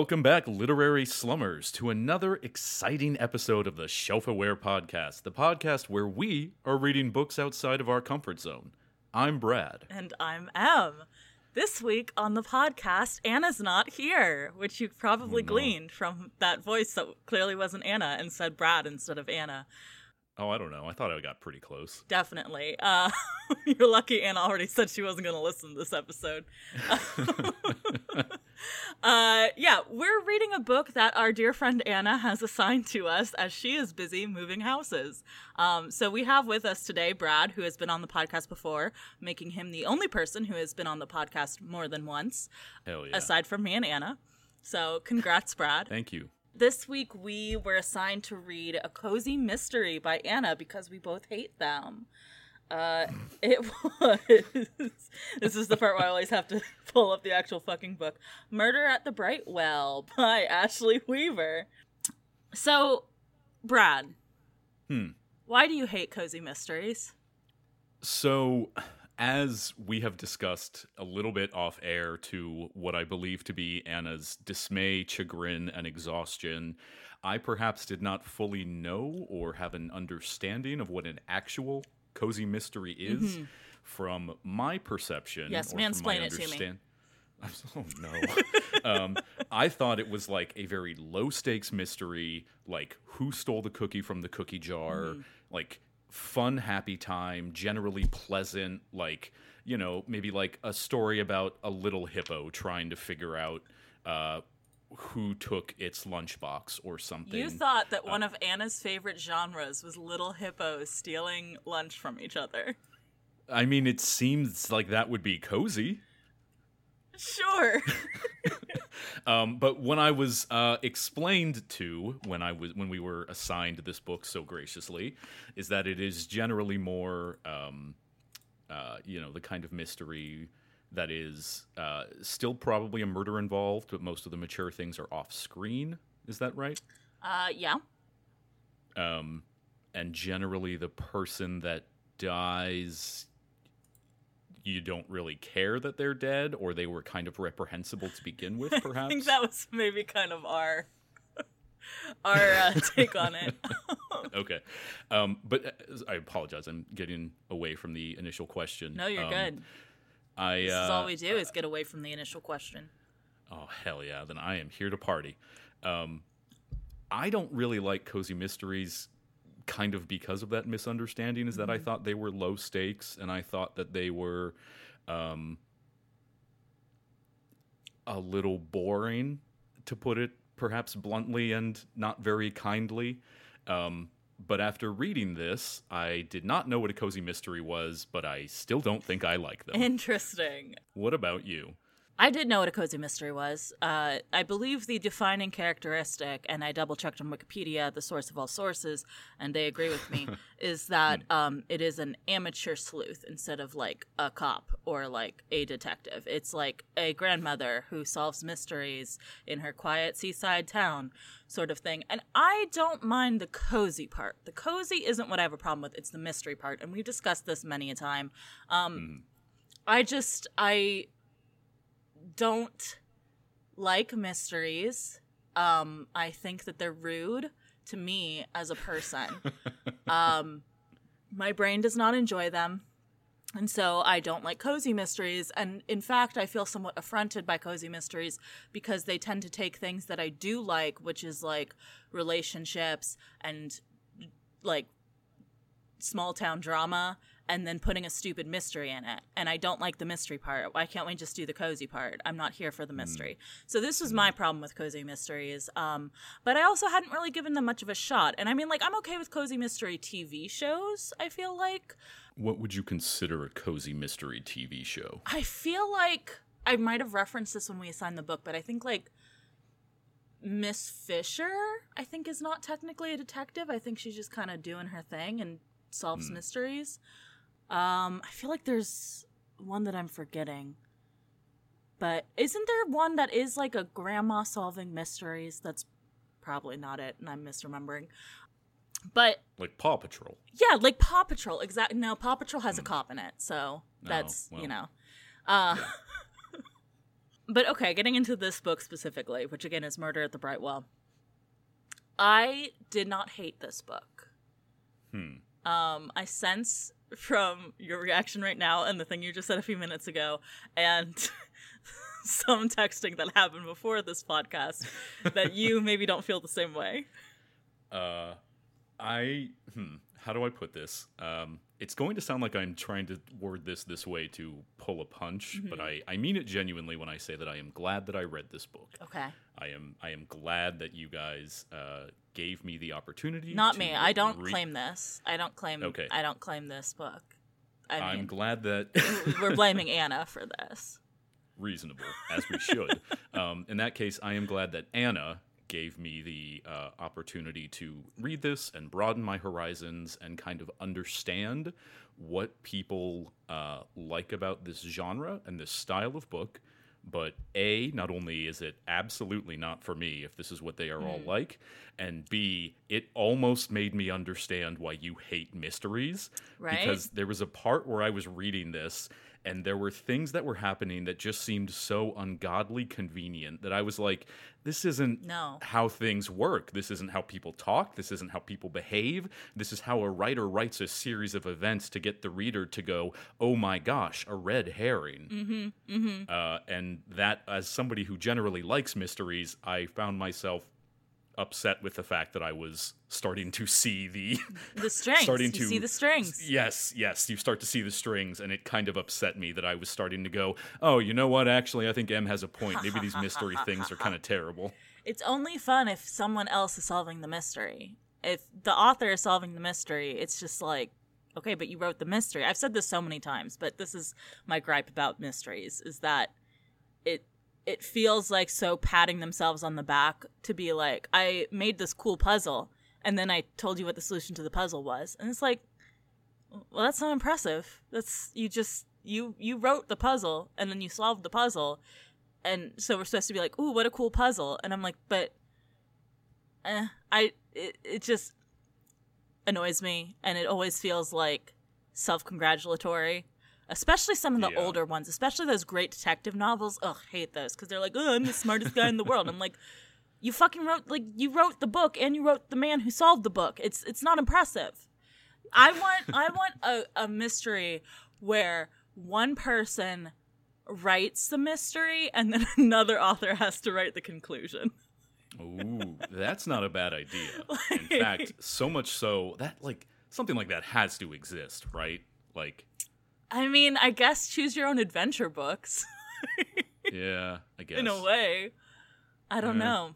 Welcome back, literary slummers, to another exciting episode of the Shelf Aware Podcast, the podcast where we are reading books outside of our comfort zone. I'm Brad. And I'm Em. This week on the podcast, Anna's not here, which you probably Oh, no. gleaned from that voice that clearly wasn't Anna and said Brad instead of Anna. Oh, I don't know. I thought I got pretty close. Definitely. Uh, you're lucky Anna already said she wasn't going to listen to this episode. uh, yeah, we're reading a book that our dear friend Anna has assigned to us as she is busy moving houses. Um, so we have with us today Brad, who has been on the podcast before, making him the only person who has been on the podcast more than once, yeah. aside from me and Anna. So congrats, Brad. Thank you. This week we were assigned to read A Cozy Mystery by Anna because we both hate them. Uh, it was. this is the part where I always have to pull up the actual fucking book. Murder at the Brightwell by Ashley Weaver. So, Brad. Hmm. Why do you hate cozy mysteries? So, as we have discussed a little bit off air to what I believe to be Anna's dismay, chagrin, and exhaustion, I perhaps did not fully know or have an understanding of what an actual cozy mystery is from my perception. Mm-hmm. Yes, or from my mansplain it to me. Oh no! um, I thought it was like a very low stakes mystery, like who stole the cookie from the cookie jar, Mm-hmm. like fun, happy time, generally pleasant, like you know maybe like a story about a little hippo trying to figure out uh, who took its lunchbox or something. You thought that one of Anna's favorite genres was little hippos stealing lunch from each other. I mean, it seems like that would be cozy. Sure. Um, but when I was uh, explained to when I was when we were assigned this book so graciously, is that it is generally more, um, uh, you know, the kind of mystery that is uh, still probably a murder involved, but most of the mature things are off screen. Is that right? Uh, yeah. Um, and generally, the person that dies. You don't really care that they're dead, or they were kind of reprehensible to begin with, perhaps. I think that was maybe kind of our our uh, take on it. okay. Um, but uh, I apologize. I'm getting away from the initial question. no, you're Um, good. I, This uh, is all we do is get away from the initial question. Oh, hell yeah. Then I am here to party. Um, I don't really like cozy mysteries kind of because of that misunderstanding is that I thought they were low stakes and I thought that they were um, a little boring, to put it perhaps bluntly and not very kindly. Um, but after reading this, I did not know what a cozy mystery was, but I still don't think I like them. Interesting. what about you? I did know what a cozy mystery was. Uh, I believe the defining characteristic, and I double checked on Wikipedia, the source of all sources, and they agree with me, is that um, it is an amateur sleuth instead of like a cop or like a detective. It's like a grandmother who solves mysteries in her quiet seaside town, sort of thing. And I don't mind the cozy part. The cozy isn't what I have a problem with, it's the mystery part. And we've discussed this many a time. Um, I just, I don't like mysteries. Um, I think that they're rude to me as a person. um, my brain does not enjoy them. And so I don't like cozy mysteries. And in fact, I feel somewhat affronted by cozy mysteries because they tend to take things that I do like, which is like relationships and like small town drama, and then putting a stupid mystery in it. And I don't like the mystery part. Why can't we just do the cozy part? I'm not here for the mm. mystery. So this was mm. my problem with cozy mysteries. Um, but I also hadn't really given them much of a shot. And I mean, like, I'm okay with cozy mystery TV shows, I feel like. What would you consider a cozy mystery TV show? I feel like I might have referenced this when we assigned the book, but I think like Miss Fisher, I think is not technically a detective. I think she's just kind of doing her thing and solves mm. mysteries. Um, I feel like there's one that I'm forgetting. But isn't there one that is like a grandma solving mysteries? That's probably not it, and I'm misremembering. But Like Paw Patrol. yeah, like Paw Patrol. Exactly. No, Paw Patrol has a cop in it, so that's well. you know. Uh, but okay, getting into this book specifically, which again is Murder at the Brightwell. I did not hate this book. Hmm. Um, I sense from your reaction right now and the thing you just said a few minutes ago, and some texting that happened before this podcast, that you maybe don't feel the same way. Uh, I hmm, how do I put this? Um, it's going to sound like I'm trying to word this this way to pull a punch, Mm-hmm. but I I mean it genuinely when I say that I am glad that I read this book. Okay. I am I am glad that you guys uh, gave me the opportunity. Not me. I don't re- claim this. I don't claim. Okay. I don't claim this book. I I'm glad that we're blaming Anna for this. reasonable as we should. um, in that case, I am glad that Anna gave me the uh, opportunity to read this and broaden my horizons and kind of understand what people uh, like about this genre and this style of book. But A, not only is it absolutely not for me if this is what they are all hmm. like, and B, it almost made me understand why you hate mysteries. Right. Because there was a part where I was reading this and there were things that were happening that just seemed so ungodly convenient that I was like, this isn't No. how things work. This isn't how people talk. This isn't how people behave. This is how a writer writes a series of events to get the reader to go, oh my gosh, a red herring. Mm-hmm, mm-hmm. Uh, and that, as somebody who generally likes mysteries, I found myself upset with the fact that I was starting to see the The strings. starting you to see the strings. Yes, yes, you start to see the strings, and it kind of upset me that I was starting to go, oh, you know what? Actually, I think Em has a point. Maybe these mystery things are kind of terrible. It's only fun if someone else is solving the mystery. If the author is solving the mystery, it's just like, okay, but you wrote the mystery. I've said this so many times, but this is my gripe about mysteries is that it it feels like so patting themselves on the back to be like, I made this cool puzzle and then I told you what the solution to the puzzle was. And it's like, well, that's not impressive. That's you just you you wrote the puzzle and then you solved the puzzle and so we're supposed to be like, "Ooh, what a cool puzzle!" And I'm like, "But, eh, I it, it just annoys me, and it always feels like self-congratulatory, especially some of the Yeah. older ones, especially those great detective novels. Ugh, hate those because they're like, "Oh, I'm the smartest guy in the world." I'm like, "You fucking wrote like you wrote the book, and you wrote the man who solved the book. It's it's not impressive." I want I want a, a mystery where one person writes the mystery and then another author has to write the conclusion. Ooh, that's not a bad idea. In fact, so much so that like something like that has to exist, right? Like, I mean, I guess choose your own adventure books yeah, I guess. in a way. I don't Yeah. know.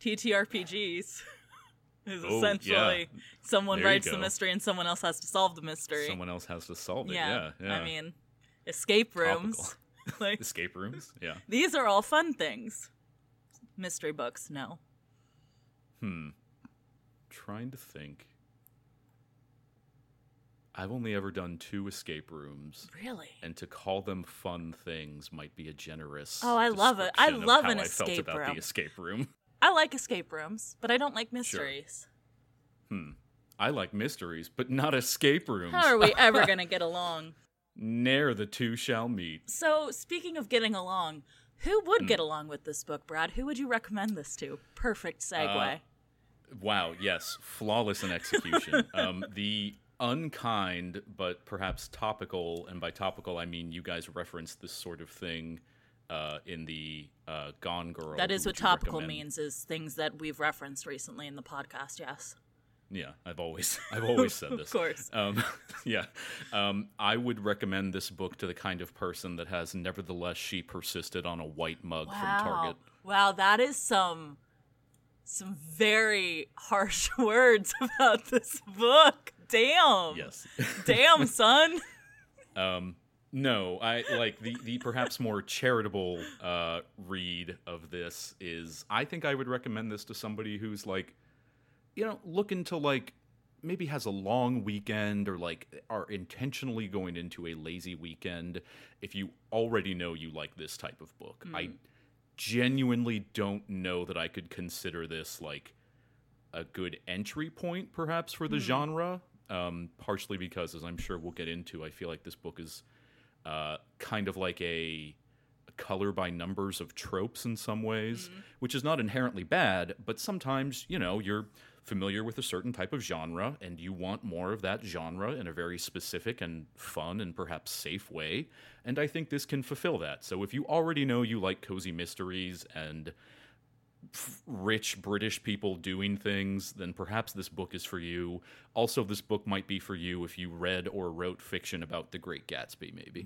TTRPGs is Oh, essentially someone There writes the mystery and someone else has to solve the mystery. Someone else has to solve it. yeah. Yeah, yeah. I mean, escape rooms. like escape rooms. Yeah. these are all fun things. Mystery books, no. Hmm. Trying to think. I've only ever done two escape rooms, Really? and to call them fun things might be a generous. Oh, I love it. I love an I felt escape about room. the escape room. I like escape rooms, but I don't like mysteries. Sure. Hmm. I like mysteries, but not escape rooms. How are we ever going to get along? Ne'er the two shall meet. So, speaking of getting along, who would Hmm. get along with this book, Brad? Who would you recommend this to? Perfect segue. Uh, Wow, yes, flawless in execution. um, the unkind, but perhaps topical, and by topical I mean you guys referenced this sort of thing uh, in the uh, Gone Girl. That is what topical recommend? means is things that we've referenced recently in the podcast, yes. Yeah, I've always I've always said this. Of course. Um, yeah, um, I would recommend this book to the kind of person that has nevertheless she persisted on a white mug from Target. Wow, that is some some very harsh words about this book. Damn. Yes. Damn, son. Um, no, I like the the perhaps more charitable uh, read of this is I think I would recommend this to somebody who's like, you know, looking to like maybe has a long weekend or like are intentionally going into a lazy weekend. If you already know you like this type of book, I genuinely don't know that I could consider this like a good entry point perhaps for the genre um, partially because as i'm sure we'll get into i feel like this book is uh, kind of like a color by numbers of tropes in some ways, which is not inherently bad, but sometimes, you know, you're familiar with a certain type of genre and you want more of that genre in a very specific and fun and perhaps safe way. And I think this can fulfill that. So if you already know you like cozy mysteries and rich British people doing things, then perhaps this book is for you. Also, this book might be for you if you read or wrote fiction about the Great Gatsby, maybe.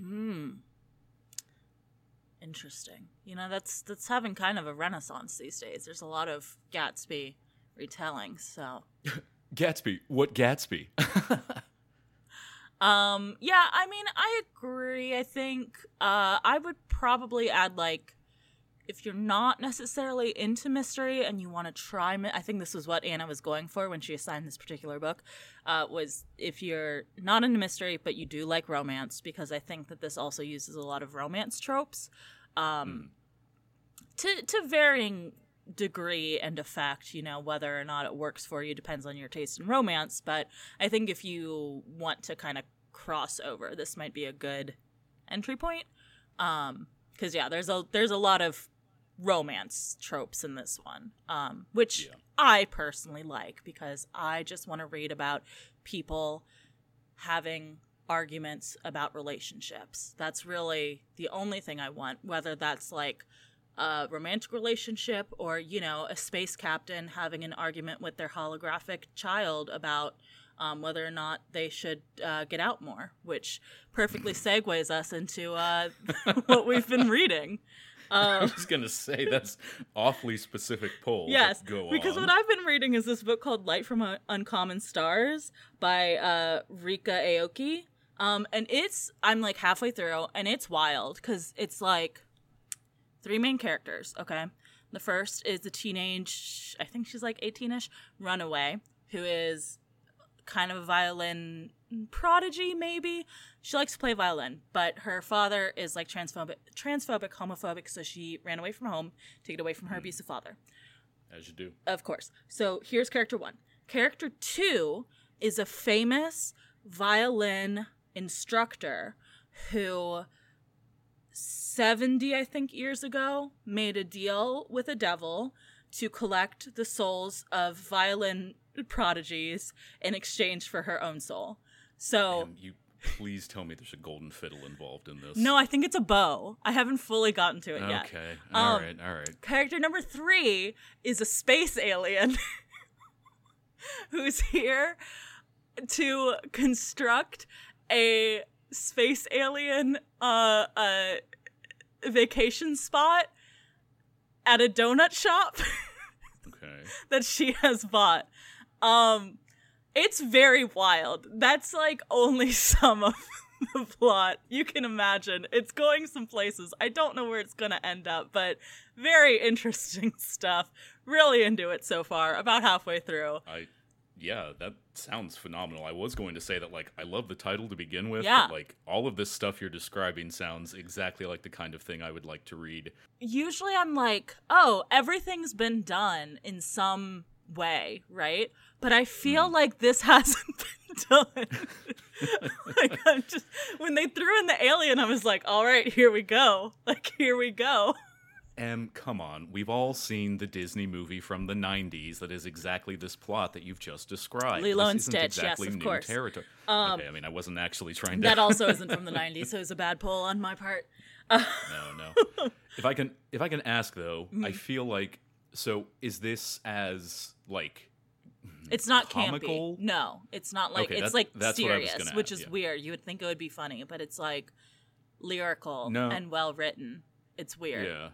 Interesting. You know, that's that's having kind of a renaissance these days. There's a lot of Gatsby retellings. So, Gatsby, what Gatsby? um, yeah, I mean, I agree. I think uh, I would probably add like if you're not necessarily into mystery and you want to try i think this was what anna was going for when she assigned this particular book uh, was if you're not into mystery but you do like romance because i think that this also uses a lot of romance tropes um, to, to varying degree and effect you know whether or not it works for you depends on your taste in romance but i think if you want to kind of cross over this might be a good entry point um because yeah there's a there's a lot of romance tropes in this one um which Yeah. i personally like because i just want to read about people having arguments about relationships that's really the only thing i want whether that's like a romantic relationship or you know a space captain having an argument with their holographic child about um, whether or not they should uh, get out more which perfectly segues us into uh, what we've been reading I was going to say that's awfully specific but Yes, go because on. what I've been reading is this book called Light from Un- Uncommon Stars by uh, Ryka Aoki. Um, and it's, I'm like halfway through, and it's wild because it's like three main characters, okay? The first is the teenage, I think she's like 18 ish, runaway, who is kind of a violin prodigy, maybe. She likes to play violin, but her father is like transphobic, transphobic, homophobic, so she ran away from home to get away from her hmm. abusive father. As you do. Of course. So here's character one. Character two is a famous violin instructor who 70 i think years ago made a deal with a devil to collect the souls of violin prodigies in exchange for her own soul so And you please tell me there's a golden fiddle involved in this. no i think it's a bow i haven't fully gotten to it yet Okay. All Um, right. All right. Character number three is a space alien who's here to construct a space alien uh, uh, vacation spot at a donut shop Okay. that she has bought. Um, it's very wild. That's like only some of the plot. You can imagine. It's going some places. I don't know where it's going to end up, but very interesting stuff. Really into it so far. About halfway through. I yeah, that sounds phenomenal. I was going to say that like I love the title to begin with, Yeah. but like all of this stuff you're describing sounds exactly like the kind of thing I would like to read. Usually I'm like, oh, everything's been done in some way, right? But I feel like this hasn't been done. like I'm just when they threw in the alien, I was like, all right, here we go. Like here we go. Em, come on. We've all seen the Disney movie from the 90s that is exactly this plot that you've just described. Lilo This and isn't Stitch, yes, exactly of new course. territory. okay, I mean, I wasn't actually trying to That also isn't from the 90s, so it was a bad pull on my part. No, no. if I can if I can ask though, I Mm-hmm. feel like so is this as like It's not Comical? campy. No, it's not like Okay, it's like that's what I was serious, gonna which ask, is yeah. weird. You would think it would be funny, but it's like lyrical No. and well written. It's weird. yeah.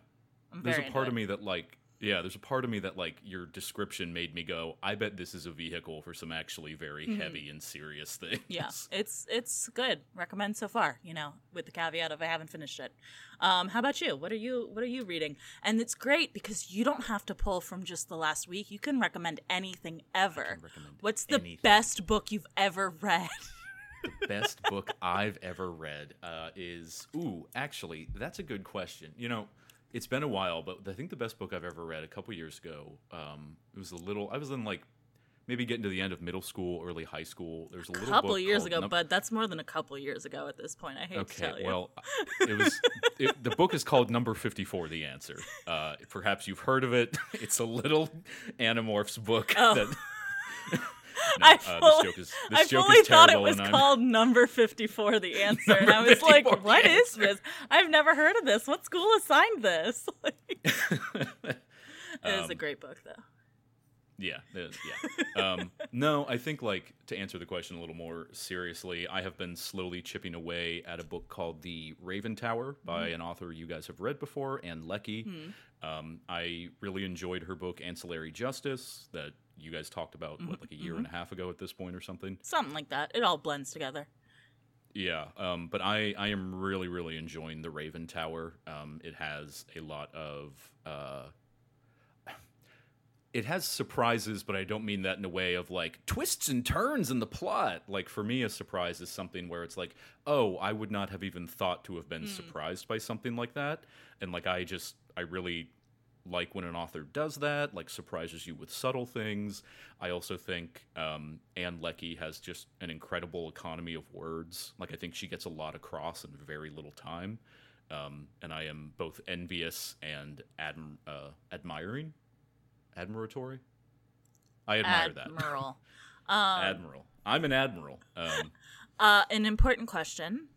I'm There's very a part into of it. me that like yeah, there's a part of me that like your description made me go, I bet this is a vehicle for some actually very mm-hmm. heavy and serious things. Yeah, it's it's good. Recommend so far. You know, with the caveat of I haven't finished it. Um, how about you? What are you What are you reading? And it's great because you don't have to pull from just the last week. You can recommend anything ever. recommend What's the anything. best book you've ever read? The best book I've ever read uh, is ooh, actually, that's a good question. You know, it's been a while, but I think the best book I've ever read a couple years ago. Um, it was a little. I was in like maybe getting to the end of middle school, early high school. There's a little couple years ago, Num- but that's more than a couple years ago at this point. I hate to tell you. well, it was it, the book is called Number Fifty Four: The Answer. Uh, perhaps you've heard of it. It's a little Animorphs book. Oh. That, no, I uh, fully, this joke is this I joke fully is thought it was called Number 54, the answer. and I was like, 54, what is this? I've never heard of this. What school assigned this? It is a Um, great book, though. Yeah, yeah. um, no, I think like to answer the question a little more seriously, I have been slowly chipping away at a book called The Raven Tower by Mm-hmm. an author you guys have read before, Ann Leckie. Hmm. Um, I really enjoyed her book Ancillary Justice that you guys talked about Mm-hmm. what like a year and a half ago at this point or something. Something like that. It all blends together. Yeah, um, but I, I am really, really enjoying the Raven Tower. Um, it has a lot of. Uh, it has surprises, but I don't mean that in a way of like twists and turns in the plot. Like for me, a surprise is something where it's like, oh, I would not have even thought to have been surprised by something like that. And like I just, I really like when an author does that, like surprises you with subtle things. I also think um, Ann Leckie has just an incredible economy of words. Like I think she gets a lot across in very little time, um, and I am both envious and adm- uh, admiring, admiratory. I admire that. Admiral. um, Admiral. I'm an admiral. Um, uh, an important question.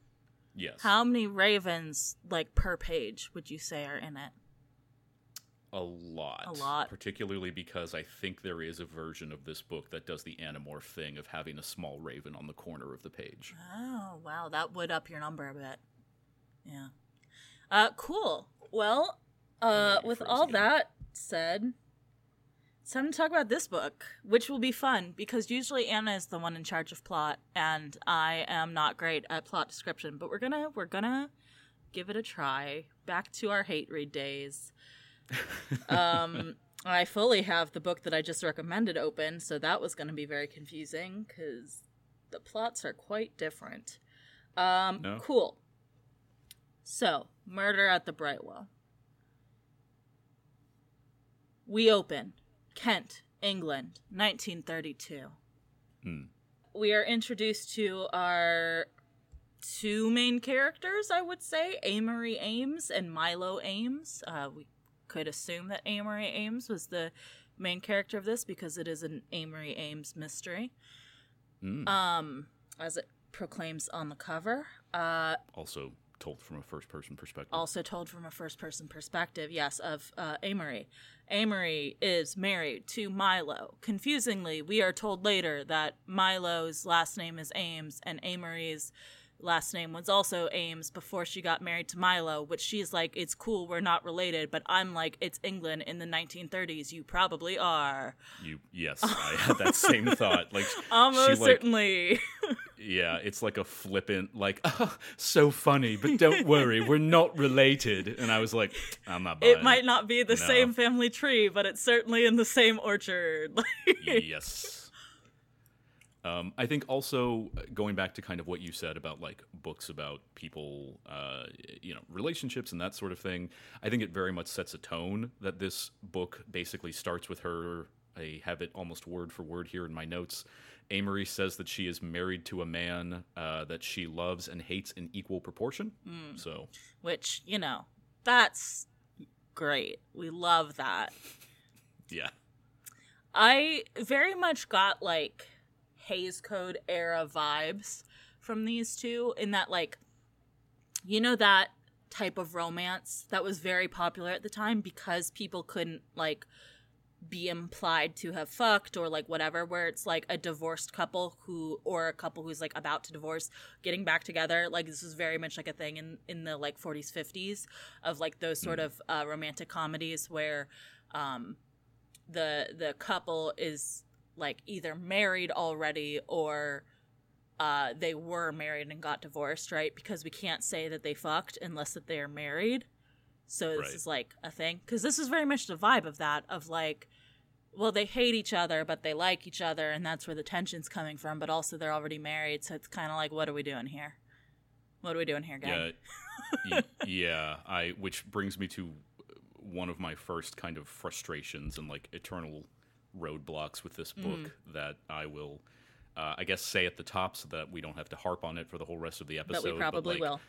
yes. How many ravens, like, per page would you say are in it? A lot. A lot. Particularly because I think there is a version of this book that does the animorph thing of having a small raven on the corner of the page. Oh, wow. That would up your number a bit. Yeah. Uh, cool. Well, uh, with all that said, it's time to talk about this book, which will be fun because usually Anna is the one in charge of plot, and I am not great at plot description. But we're gonna we're gonna give it a try. Back to our hate read days. um, I fully have the book that I just recommended open, so that was going to be very confusing because the plots are quite different. Um, No? Cool. So, Murder at the Brightwell. We open Kent, England, 1932. Hmm. We are introduced to our two main characters, I would say, Amory Ames and Milo Ames. Uh, we could assume that Amory Ames was the main character of this because it is an Amory Ames mystery, Mm. um, as it proclaims on the cover. Uh, also told from a first person perspective. also told from a first person perspective, yes, of uh, Amory. Amory is married to Milo. Confusingly, we are told later that Milo's last name is Ames and Amory's last name was also Ames before she got married to Milo, which she's like, it's cool, we're not related, but I'm like, it's England in the 1930s, you probably are. you yes, I had that same thought. Like Almost she like certainly. yeah, it's like a flippant like oh, so funny, but don't worry, we're not related. And I was like, I'm not buying it might not be the No. same family tree, but it's certainly in the same orchard. yes. Um, I think also uh, going back to kind of what you said about like books about people, uh, you know, relationships and that sort of thing. I think it very much sets a tone that this book basically starts with her. I have it almost word for word here in my notes. Amory says that she is married to a man uh, that she loves and hates in equal proportion. So which you know that's great. We love that. Yeah, i very much got like Hays Code era vibes from these two in that like you know that type of romance that was very popular at the time because people couldn't like be implied to have fucked or like whatever where it's like a divorced couple who or a couple who's like about to divorce getting back together like this is very much like a thing in in the like 40s 50s of like those sort of uh, romantic comedies where um the the couple is like either married already or uh, they were married and got divorced, right? Because we can't say that they fucked unless that they are married. So this Right. is like a thing because this is very much the vibe of that of like, well, they hate each other, but they like each other, and that's where the tension's coming from. But also, they're already married, so it's kind of like, what are we doing here? What are we doing here, gang? Yeah, y- yeah. I which brings me to one of my first kind of frustrations and like eternal roadblocks with this book that I will, uh, I guess, say at the top so that we don't have to harp on it for the whole rest of the episode. But we probably like, will.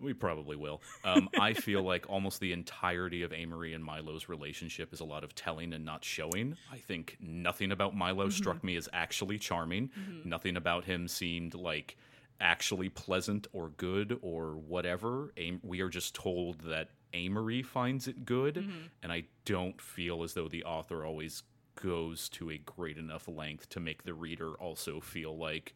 We probably will. Um, I feel like almost the entirety of Amory and Milo's relationship is a lot of telling and not showing. I think nothing about Milo Mm-hmm. struck me as actually charming. Nothing about him seemed like actually pleasant or good or whatever. Am- we are just told that Amory finds it good, Mm-hmm. and I don't feel as though the author always goes to a great enough length to make the reader also feel like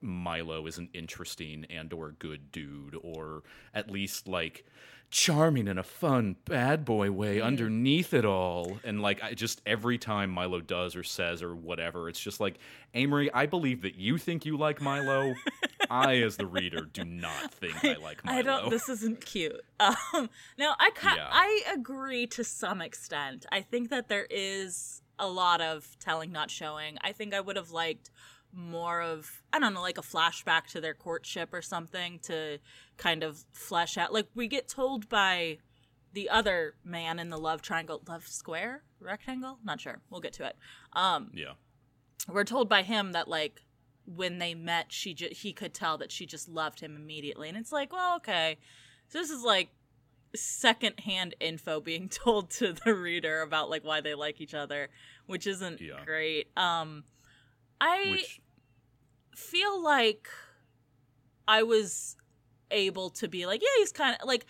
Milo is an interesting and or good dude or at least like charming in a fun bad boy way underneath it all and like I just every time Milo does or says or whatever it's just like Amory I believe that you think you like Milo I as the reader do not think I like Milo I don't. This isn't cute. Um, no, I ca- Yeah. I agree to some extent. I think that there is a lot of telling, not showing. I think I would have liked more of I don't know, like a flashback to their courtship or something to kind of flesh out. Like we get told by the other man in the love triangle, love square, rectangle, not sure. We'll get to it. Um, yeah we're told by him that like when they met she ju- he could tell that she just loved him immediately and it's like well okay so this is like secondhand info being told to the reader about like why they like each other which isn't Yeah. great um i which feel like i was able to be like yeah he's kind of like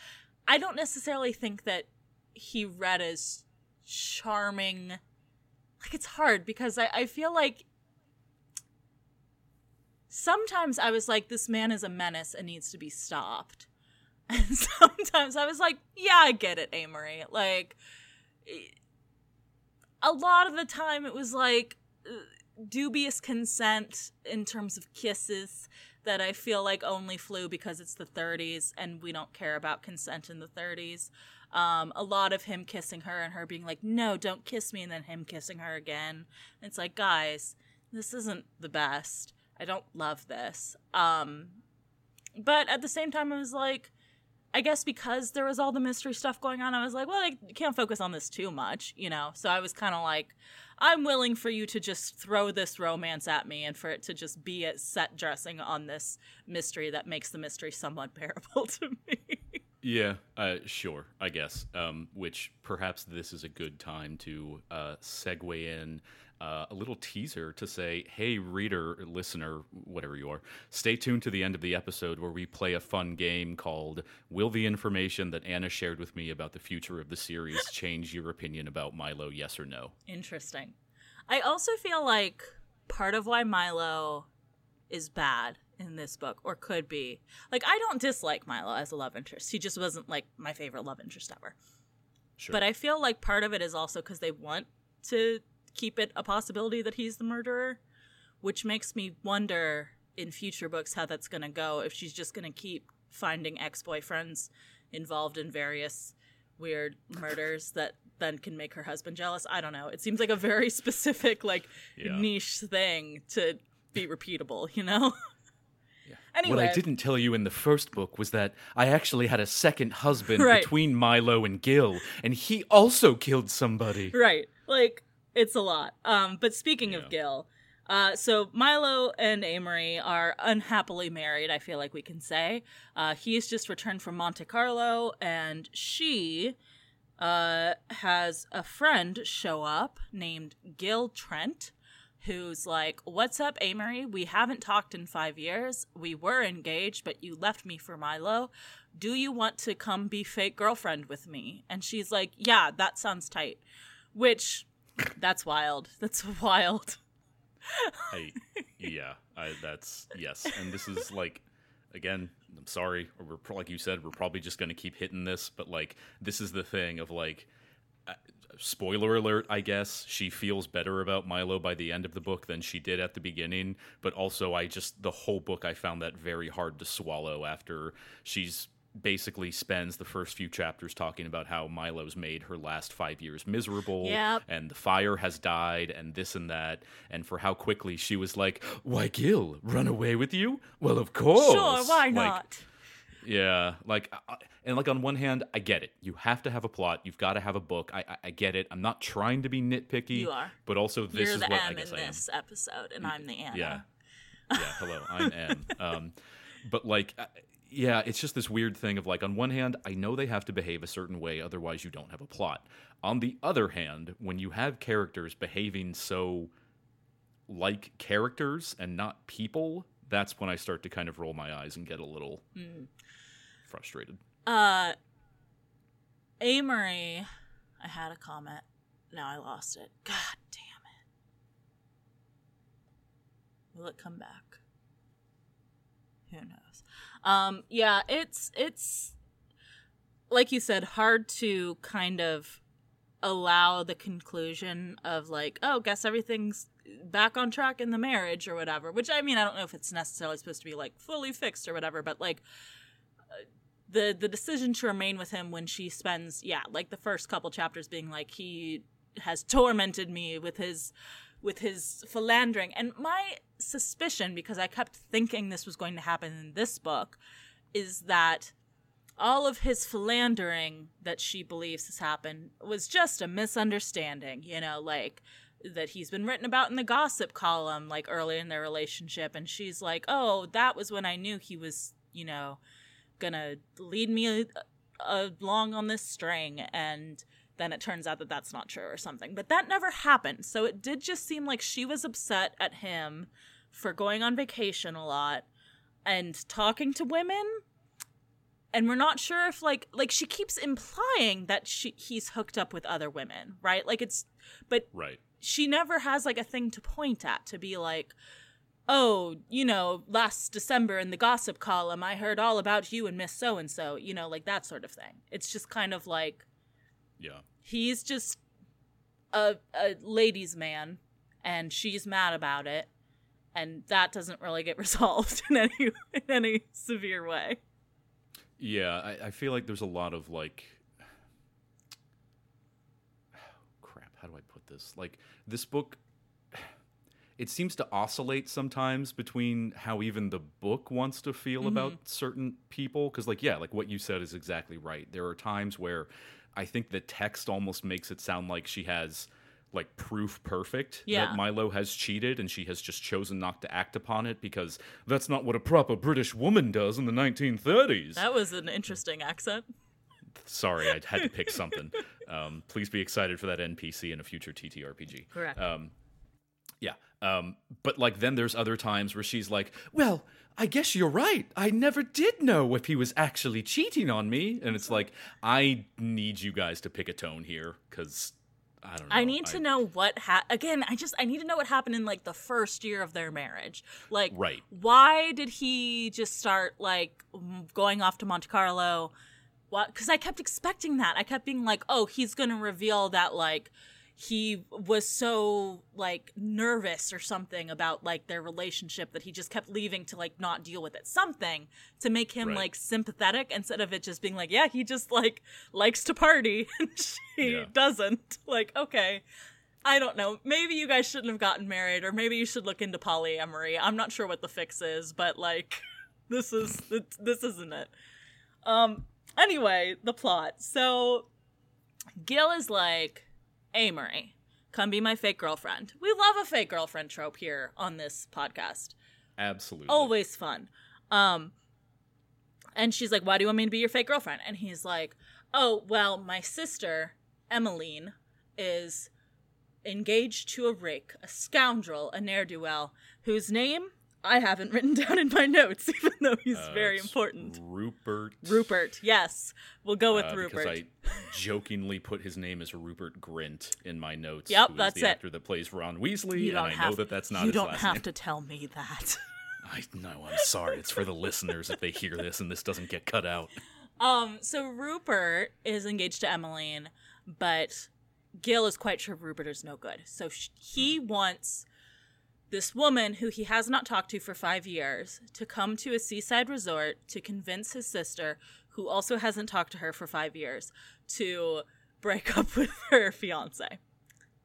i don't necessarily think that he read as charming. Like it's hard because i, I feel like sometimes i was like this man is a menace and needs to be stopped. And sometimes i was like yeah i get it amory. Like a lot of the time it was like uh, dubious consent in terms of kisses that I feel like only flew because it's the 30s and we don't care about consent in the 30s. Um, a lot of him kissing her and her being like, no, don't kiss me, and then him kissing her again. It's like, guys, this isn't the best. I don't love this. Um, but at the same time, I was like, I guess because there was all the mystery stuff going on, I was like, well, I can't focus on this too much, you know? So I was kind of like, I'm willing for you to just throw this romance at me and for it to just be a set dressing on this mystery that makes the mystery somewhat bearable to me. Yeah, uh, sure, I guess. Um, which perhaps this is a good time to uh, segue in uh, a little teaser to say, hey, reader, listener, whatever you are, stay tuned to the end of the episode where we play a fun game called Will the Information that Anna shared with me about the future of the series change your opinion about Milo, yes or no? Interesting. I also feel like part of why Milo is bad in this book, or could be, like, I don't dislike Milo as a love interest. He just wasn't, like, my favorite love interest ever. Sure. But I feel like part of it is also because they want to keep it a possibility that he's the murderer, which makes me wonder in future books how that's going to go. If she's just going to keep finding ex boyfriends involved in various weird murders that then can make her husband jealous. I don't know. It seems like a very specific, like, Yeah. niche thing to be repeatable, you know? Anyway. What I didn't tell you in the first book was that I actually had a second husband Right. between Milo and Gil, and he also killed somebody. right like it's a lot um but speaking Yeah. of gil uh so milo and amory are unhappily married i feel like we can say uh he's just returned from monte carlo and she uh has a friend show up named gil trent who's like what's up amory? We haven't talked in five years. We were engaged but you left me for milo. Do you want to come be fake girlfriend with me? And she's like yeah that sounds tight. Which that's wild. That's wild. I, yeah, I, that's yes, and this is like, again, I'm sorry, we're like you said, we're probably just gonna keep hitting this, but like, this is the thing of like, spoiler alert, I guess. She feels better about Milo by the end of the book than she did at the beginning, but also I just the whole book I found that very hard to swallow after she's basically spends the first few chapters talking about how Milo's made her last five years miserable Yep. and the fire has died and this and that and for how quickly she was like why gil run away with you? Well of course. Sure why Like, not Yeah, like, and like on one hand, I get it. You have to have a plot. You've got to have a book. I, I, I get it. I'm not trying to be nitpicky. You are. But also, this You're is the what I guess in I am. this episode, and I'm the Anna. Yeah. Yeah. Hello, I'm Anne. Um, but like, uh, yeah, it's just this weird thing of like, on one hand, I know they have to behave a certain way, otherwise you don't have a plot. On the other hand, when you have characters behaving so like characters and not people, that's when I start to kind of roll my eyes and get a little frustrated. Uh, Amory, I had a comment. Now I lost it. God damn it. Will it come back? Who knows? Um, yeah, it's it's like you said, hard to kind of allow the conclusion of like, oh, guess everything's back on track in the marriage or whatever. Which I mean, I don't know if it's necessarily supposed to be like fully fixed or whatever, but like uh, the the decision to remain with him when she spends yeah like the first couple chapters being like he has tormented me with his with his philandering and my suspicion because i kept thinking this was going to happen in this book is that all of his philandering that she believes has happened was just a misunderstanding you know like that he's been written about in the gossip column like early in their relationship and she's like oh that was when i knew he was you know gonna lead me uh, along on this string and then it turns out that that's not true or something. But that never happened. So it did just seem like she was upset at him for going on vacation a lot and talking to women. And we're not sure if like like she keeps implying that she he's hooked up with other women right? Like it's but Right. She never has like a thing to point at to be like oh you know last december in the gossip column i heard all about you and miss so and so you know like that sort of thing it's just kind of like Yeah. he's just a, a ladies man and she's mad about it and that doesn't really get resolved in any in any severe way Yeah, I, I feel like there's a lot of like crap, how do I put this? Like this book it seems to oscillate sometimes between how even the book wants to feel mm-hmm. about certain people cuz like yeah, like what you said is exactly right. There are times where I think the text almost makes it sound like she has like proof perfect Yeah. that Milo has cheated and she has just chosen not to act upon it because that's not what a proper British woman does in the 1930s. that was an interesting accent Sorry, I had to pick something. Um, please be excited for that NPC in a future TTRPG. Correct. Um, yeah. Um, but like then there's other times where she's like, "Well, I guess you're right. I never did know if he was actually cheating on me." And it's like, I need you guys to pick a tone here because I don't know. I need to know what ha- again. I just I need to know what happened in like the first year of their marriage. Like, Right. Why did he just start like going off to Monte Carlo? What? Because I kept expecting that. I kept being like, oh, he's gonna reveal that like he was so like nervous or something about like their relationship that he just kept leaving to like not deal with it. Something to make him Right. like sympathetic instead of it just being like, yeah, he just like likes to party and she Yeah. doesn't. Like, okay. I don't know. Maybe you guys shouldn't have gotten married, or maybe you should look into polyamory. I'm not sure what the fix is, but like, this is this isn't it. Um. Anyway, the plot. So, Gil is like, Amory, come be my fake girlfriend. We love a fake girlfriend trope here on this podcast absolutely. always fun. Um, and she's like, "Why do you want me to be your fake girlfriend?" And he's like, "Oh, well, my sister Emmeline is engaged to a rake, a scoundrel, a ne'er do well, whose name I haven't written down in my notes, even though he's Uh, very important. Rupert. Rupert, yes, we'll go with uh, Rupert. Because I jokingly put his name as Rupert Grint in my notes. Yep, that's the it. actor that plays Ron Weasley, you and I have know that that's not you don't have name. to tell me that. I know. I'm sorry. It's for the listeners if they hear this and this doesn't get cut out. Um, so Rupert is engaged to Emmeline, but Gil is quite sure Rupert is no good. So sh- he wants this woman who he has not talked to for five years to come to a seaside resort to convince his sister, who also hasn't talked to her for five years, to break up with her fiance.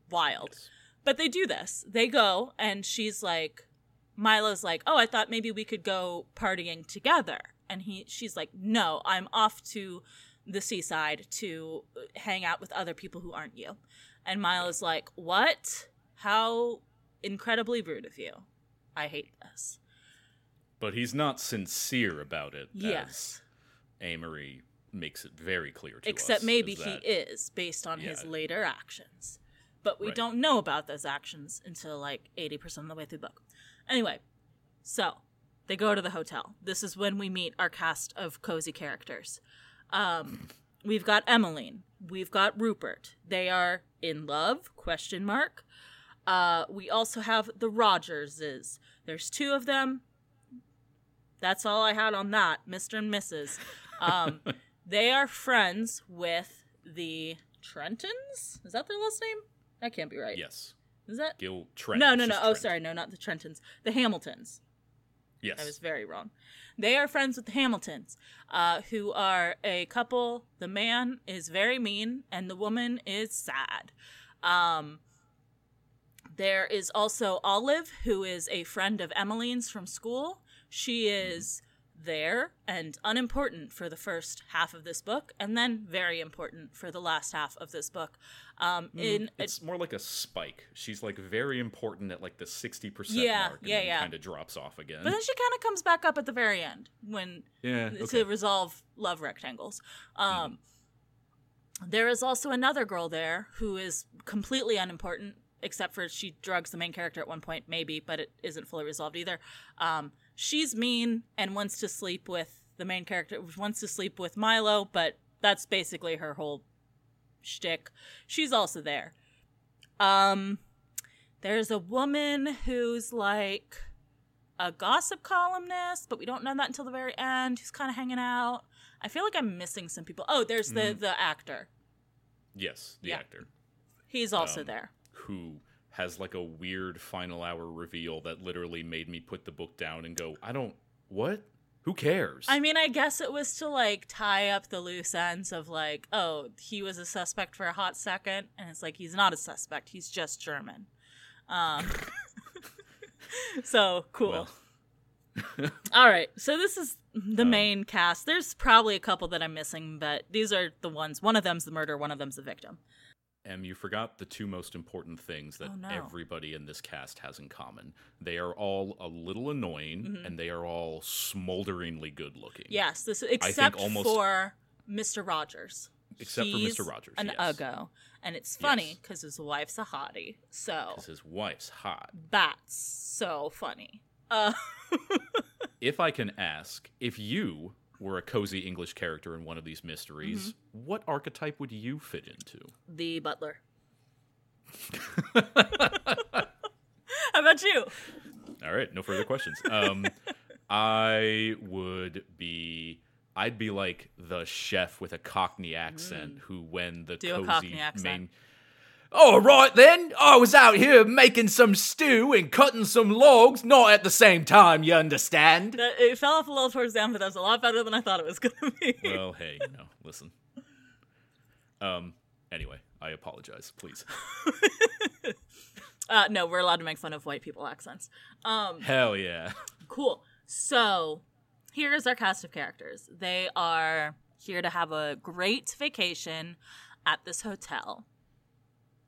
Wild. But they do this. They go, and she's like, Milo's like, "Oh, I thought maybe we could go partying together." And he she's like, "No, I'm off to the seaside to hang out with other people who aren't you." And Milo's like, "What? How incredibly rude of you. I hate this." But he's not sincere about it. Yes. Amory makes it very clear to Except us. Except maybe he is based on his later actions. But we Right. don't know about those actions until like 80% of the way through the book. Anyway, so they go to the hotel. This is when we meet our cast of cozy characters. Um, we've got Emmeline. We've got Rupert. They are in love? Question mark. Uh, we also have the Rogerses. There's two of them. That's all I had on that, Mr. and Mrs. Um, they are friends with the Trentons. Is that their last name? That can't be right. Yes. Is that? Gil Trent. no, no, no. Oh, Trent. sorry. No, not the Trentons. The Hamiltons. Yes. I was very wrong. They are friends with the Hamiltons, uh, who are a couple. The man is very mean, and the woman is sad. Um, there is also Olive, who is a friend of Emmeline's from school. She is there and unimportant for the first half of this book, and then very important for the last half of this book. Um, in it's more like a spike. She's like very important at like the sixty percent Yeah, mark, and yeah, yeah. kind of drops off again. but then she kind of comes back up at the very end when yeah, to resolve love rectangles. Um, there is also another girl there who is completely unimportant, except for she drugs the main character at one point, maybe, but it isn't fully resolved either. Um, she's mean and wants to sleep with the main character, wants to sleep with Milo, but that's basically her whole shtick. She's also there. Um, there's a woman who's like a gossip columnist, but we don't know that until the very end. Who's kind of hanging out. I feel like I'm missing some people. Oh, there's the the actor. yes, the Yeah. actor He's also Um, there. Who has like a weird final hour reveal that literally made me put the book down and go, I don't what? Who cares? I mean, I guess it was to like tie up the loose ends of like, oh, he was a suspect for a hot second, and it's like he's not a suspect. He's just German. Um, so cool. Well. All right, so this is the Um, main cast. There's probably a couple that I'm missing, but these are the ones. One of them's the murder. One of them's the victim. Em, you forgot the two most important things that Oh, no. everybody in this cast has in common. They are all a little annoying, and they are all smolderingly good looking. Mm-hmm. Yes, this except almost- for Mr. Rogers. Except for Mr. Rogers, an yes. uggo, and it's funny Yes. because his wife's a hottie. So his wife's hot. that's so funny. Uh, If I can ask, if you were a cozy English character in one of these mysteries, Mm-hmm. what archetype would you fit into? the butler. How about you? All right, no further questions. Um, I would be. I'd be like the chef with a Cockney accent who, when the Mm. Do cozy accent. main. All right then, I was out here making some stew and cutting some logs, not at the same time, you understand. That- It fell off a little towards the end, but that was a lot better than I thought it was going to be. Well, hey, you know, listen. Um. Anyway, I apologize. Please. Uh, no, we're allowed to make fun of white people accents. Um, Hell yeah. Cool. So, here is our cast of characters. They are here to have a great vacation at this hotel.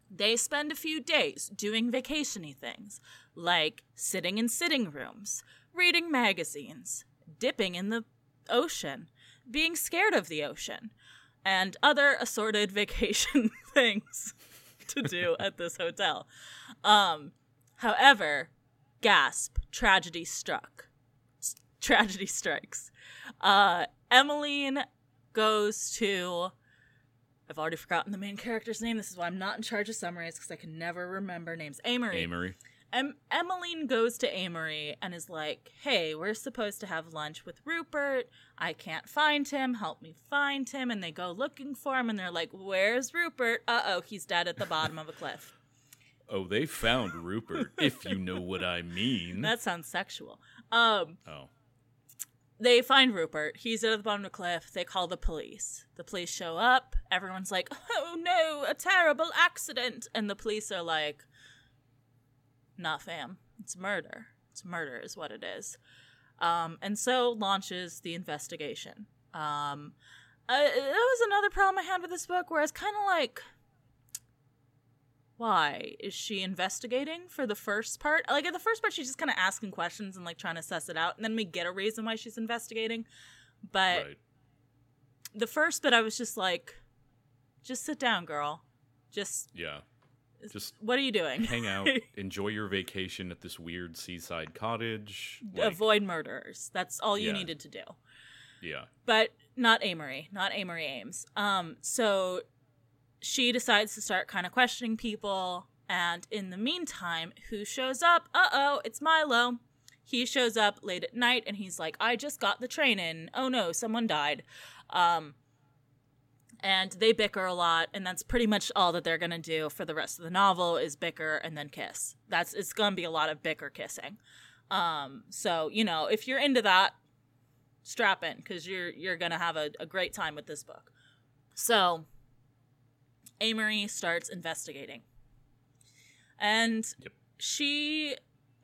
They spend a few days doing vacationy things, like sitting in sitting rooms, reading magazines, dipping in the ocean, being scared of the ocean, and other assorted vacation things to do at this hotel. Um, however, gasp, tragedy struck. Tragedy strikes. Uh, Emmeline goes to. I've already forgotten the main character's name. This is why I'm not in charge of summaries because I can never remember names. Amory. Amory. Em- Emmeline goes to Amory and is like, "Hey, we're supposed to have lunch with Rupert. I can't find him. Help me find him." And they go looking for him, and they're like, "Where's Rupert? Uh oh, he's dead at the bottom of a cliff." Oh, they found Rupert, if you know what I mean. That sounds sexual. Um, oh. They find Rupert. He's at the bottom of the cliff. They call the police. The police show up. Everyone's like, "Oh no, a terrible accident!" And the police are like, "Nah, fam, it's murder. It's murder, is what it is. Um, and so launches the investigation. Um, uh, that was another problem I had with this book, where I was kind of like, why is she investigating for the first part? Like in the first part, she's just kind of asking questions and like trying to suss it out, and then we get a reason why she's investigating. But right. the first bit, I was just like, just sit down, girl. Just Yeah. Just what are you doing? hang out, enjoy your vacation at this weird seaside cottage. Like, Avoid murderers. That's all you Yeah. needed to do. yeah. but not Amory, not Amory Ames. Um, so she decides to start kind of questioning people, and in the meantime, who shows up? Uh oh, it's Milo. He shows up late at night, and he's like, "I just got the train in. Oh no, someone died." Um, and they bicker a lot, and that's pretty much all that they're gonna do for the rest of the novel is bicker and then kiss. That's it's gonna be a lot of bicker kissing. Um, so you know, if you're into that, strap in because you're you're gonna have a, a great time with this book. So Amory starts investigating. And Yep. she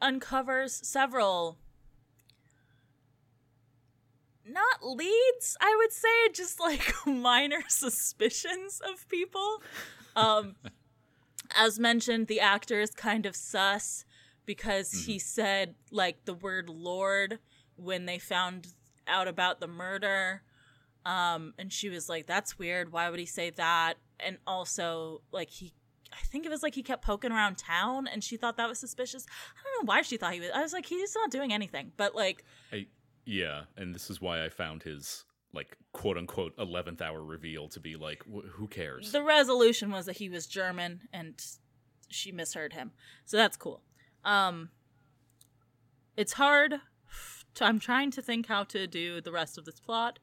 uncovers several not leads, I would say, just like minor suspicions of people. Um as mentioned, the actor is kind of sus because he said like the word lord when they found out about the murder. Um, and she was like, that's weird. Why would he say that? And also, like, he, I think it was like he kept poking around town and she thought that was suspicious. I don't know why she thought he was. I was like, he's not doing anything. But, like, I, yeah, and this is why I found his like quote unquote eleventh hour reveal to be like, wh- who cares? the resolution was that he was German and she misheard him. So that's cool. Um, it's hard. To, I'm trying to think how to do the rest of this plot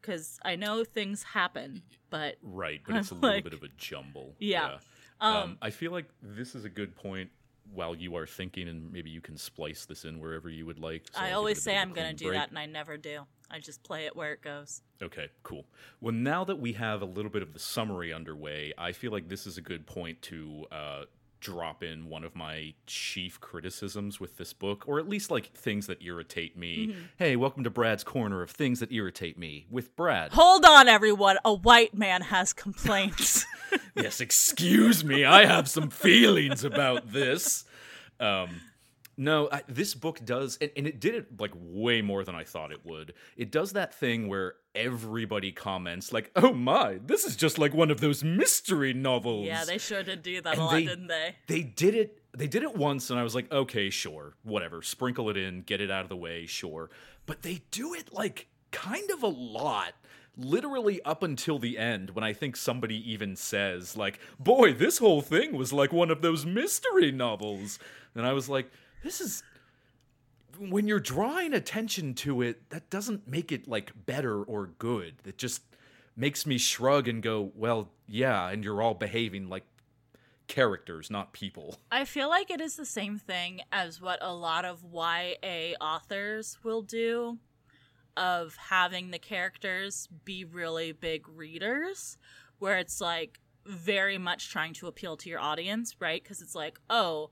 because I know things happen, but right, but it's a I'm little like- bit of a jumble. Yeah. Um, um, I feel like this is a good point. While you are thinking, and maybe you can splice this in wherever you would like. so I'll I give always say a I'm going to do break. that, and I never do. I just play it where it goes. Okay, cool. Well, now that we have a little bit of the summary underway, I feel like this is a good point to uh, drop in one of my chief criticisms with this book, or at least like things that irritate me. Mm-hmm. Hey, welcome to Brad's Corner of Things That Irritate Me with Brad. Hold on, everyone. A white man has complaints. yes, excuse me, I have some feelings about this. Um, no, I, this book does, and, and it did it like way more than I thought it would. It does that thing where everybody comments, like, "Oh my, this is just like one of those mystery novels." yeah, they sure did do that And a lot, they- didn't they? they did it. They did it once, and I was like, "Okay, sure, whatever. Sprinkle it in, get it out of the way, sure." But they do it like kind of a lot. Literally up until the end, when I think somebody even says, like, boy, this whole thing was like one of those mystery novels. And I was like, this is when you're drawing attention to it, that doesn't make it like better or good. It just makes me shrug and go, well, yeah, and you're all behaving like characters, not people. I feel like it is the same thing as what a lot of YA authors will do of having the characters be really big readers, where it's like very much trying to appeal to your audience, right? Because it's like, oh,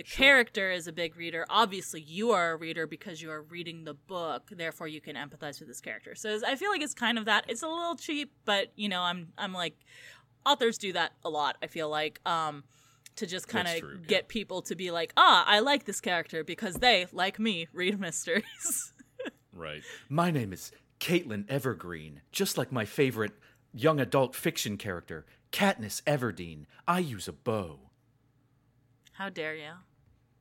the character is a big reader. Obviously, you are a reader because you are reading the book, therefore you can empathize with this character. So I feel like it's kind of that. It's a little cheap, but you know, I'm I'm like authors do that a lot. I feel like um to just kind That's true, of yeah. get people to be like, ah, I like this character because they, like me, read mysteries. Right. My name is Caitlin Evergreen, just like my favorite young adult fiction character, Katniss Everdeen. I use a bow. How dare you?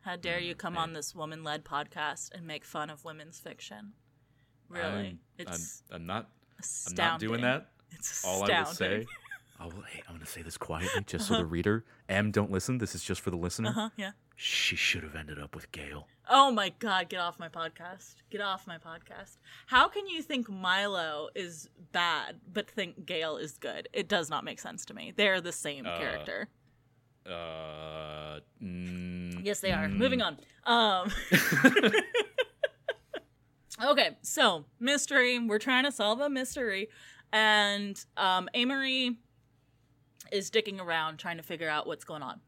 How dare you mm-hmm. come on this woman led podcast and make fun of women's fiction? Really? I'm, it's I'm, I'm not. I'm not doing that. It's All astounding. I will say. I will, hey, I'm going to say this quietly, just so the uh-huh. reader. M, don't listen. This is just for the listener. Uh-huh, yeah. She should have ended up with Gil. Oh my god, get off my podcast. Get off my podcast. How can you think Milo is bad but think Gil is good? It does not make sense to me. They're the same uh, character. Uh, mm, Yes, they are. Moving on. Um Okay, so mystery. We're trying to solve a mystery. And um Amory is dicking around trying to figure out what's going on.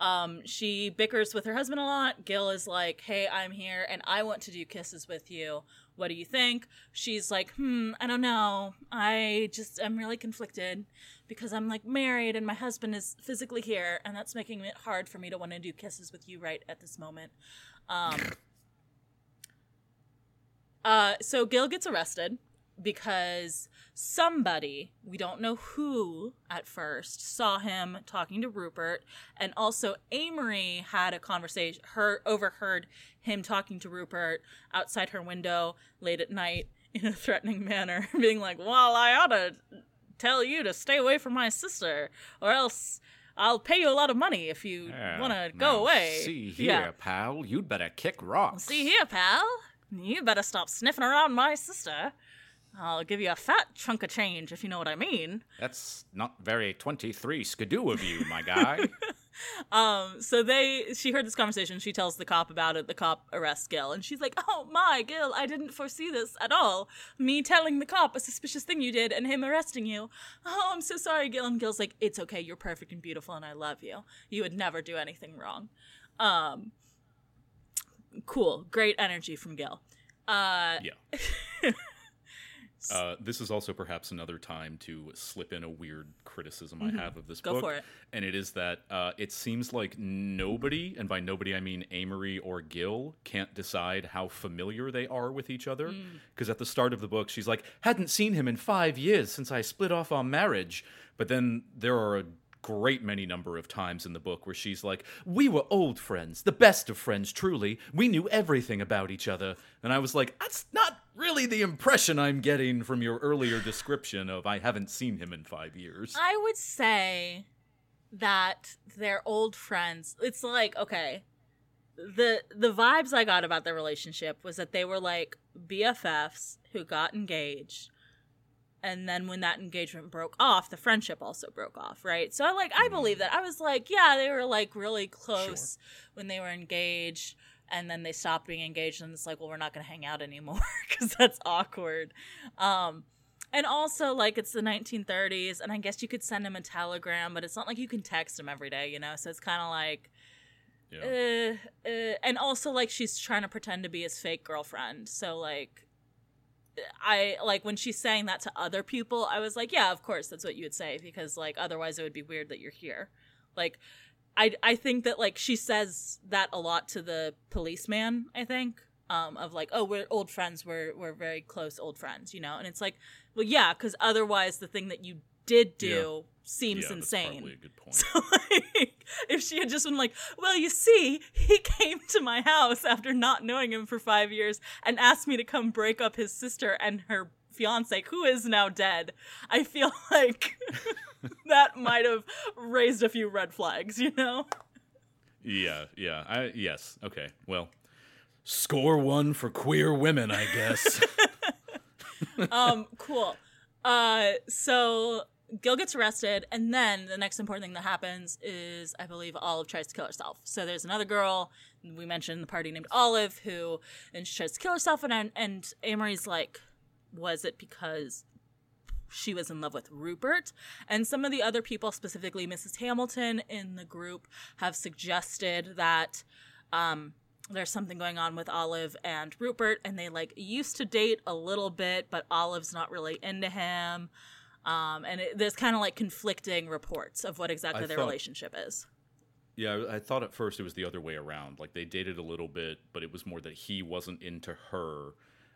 Um, she bickers with her husband a lot. Gil is like, "Hey, I'm here, and I want to do kisses with you. What do you think?" She's like, "Hmm, I don't know. I just I'm really conflicted because I'm like married and my husband is physically here, and that's making it hard for me to want to do kisses with you right at this moment." Um, uh, so Gil gets arrested because somebody, we don't know who at first, saw him talking to Rupert, and also Amory had a conversation, her overheard him talking to Rupert outside her window late at night in a threatening manner, being like, "Well, I ought to tell you to stay away from my sister, or else." I'll pay you a lot of money if you want to go away. See here, Yeah. pal. You'd better kick rocks. See here, pal. You better stop sniffing around my sister. I'll give you a fat chunk of change if you know what I mean. That's not very 23 skidoo of you, my guy. Um, so they, she heard this conversation. She tells the cop about it. The cop arrests Gil, and she's like, "Oh my, Gil, I didn't foresee this at all. Me telling the cop a suspicious thing you did, and him arresting you. Oh, I'm so sorry, Gil." And Gil's like, "It's okay. You're perfect and beautiful, and I love you. You would never do anything wrong." Um, cool, great energy from Gil. Uh, Yeah. Uh, this is also perhaps another time to slip in a weird criticism I have of this Mm-hmm. Go book. for it. And it is that uh, it seems like nobody, and by nobody I mean Amory or Gil, can't decide how familiar they are with each other. Mm. Because at the start of the book, she's like, hadn't seen him in five years since I split off our marriage. But then there are a great many number of times in the book where she's like, we were old friends, the best of friends, truly. We knew everything about each other. And I was like, that's not really the impression I'm getting from your earlier description of I haven't seen him in five years. I would say that they're old friends. It's like, okay, the the vibes I got about their relationship was that they were like BFFs who got engaged. And then when that engagement broke off, the friendship also broke off, right? So I like I mm-hmm. believe that. I was like, yeah, they were like really close when they were engaged and then they stopped being engaged and it's like, well, we're not going to hang out anymore cuz that's awkward. Um and also, like, it's the 1930s, and I guess you could send him a telegram, but it's not like you can text him every day, you know? So it's kind of like, Yeah. uh, uh, and also, like, she's trying to pretend to be his fake girlfriend. So, like, I, like, when she's saying that to other people, I was like, yeah, of course, that's what you would say, because, like, otherwise it would be weird that you're here. Like, I, I think that, like, she says that a lot to the policeman, I think. Um, of like, oh, we're old friends. We're we're very close old friends, you know. And it's like, well, yeah, because otherwise, the thing that you did do seems yeah, insane. probably a good point. So like, if she had just been like, "Well, you see, he came to my house after not knowing him for five years and asked me to come break up his sister and her fiance, who is now dead," I feel like that might have raised a few red flags, you know? Yeah, yeah. I yes. Okay. Well, score one for queer women, I guess. um, cool. Uh, so Gil gets arrested, and then the next important thing that happens is, I believe, Olive tries to kill herself. So there's another girl we mentioned in the party named Olive who, and she tries to kill herself, and and Amory's like, was it because she was in love with Rupert. And some of the other people, specifically Mrs. Hamilton in the group, have suggested that um, there's something going on with Olive and Rupert, and they like used to date a little bit, but Olive's not really into him. Um, and it, there's kind of like conflicting reports of what exactly I their thought- relationship is. yeah, I thought at first it was the other way around. Like they dated a little bit, but it was more that he wasn't into her.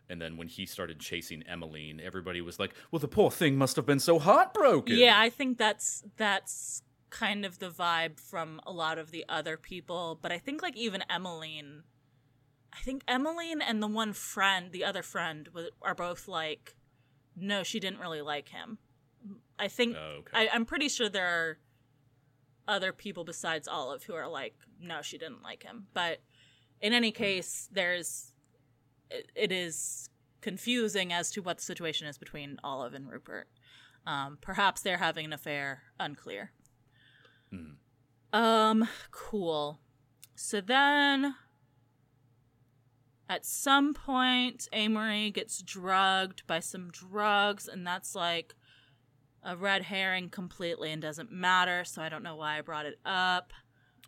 And then when he started chasing Emmeline, everybody was like, "Well, the poor thing must have been so heartbroken." Yeah, I think that's that's kind of the vibe from a lot of the other people, but I think like even Emmeline I think Emmeline and the one friend, the other friend are both like no, she didn't really like him. I think Oh, okay. I, I'm pretty sure there are other people besides Olive who are like, no, she didn't like him. But in any hmm. case, there's it, is confusing as to what the situation is between Olive and Rupert. Um, perhaps they're having an affair, unclear. Um, cool. So then at some point, Amory gets drugged by some drugs, and that's like a red herring completely and doesn't matter, so I don't know why I brought it up.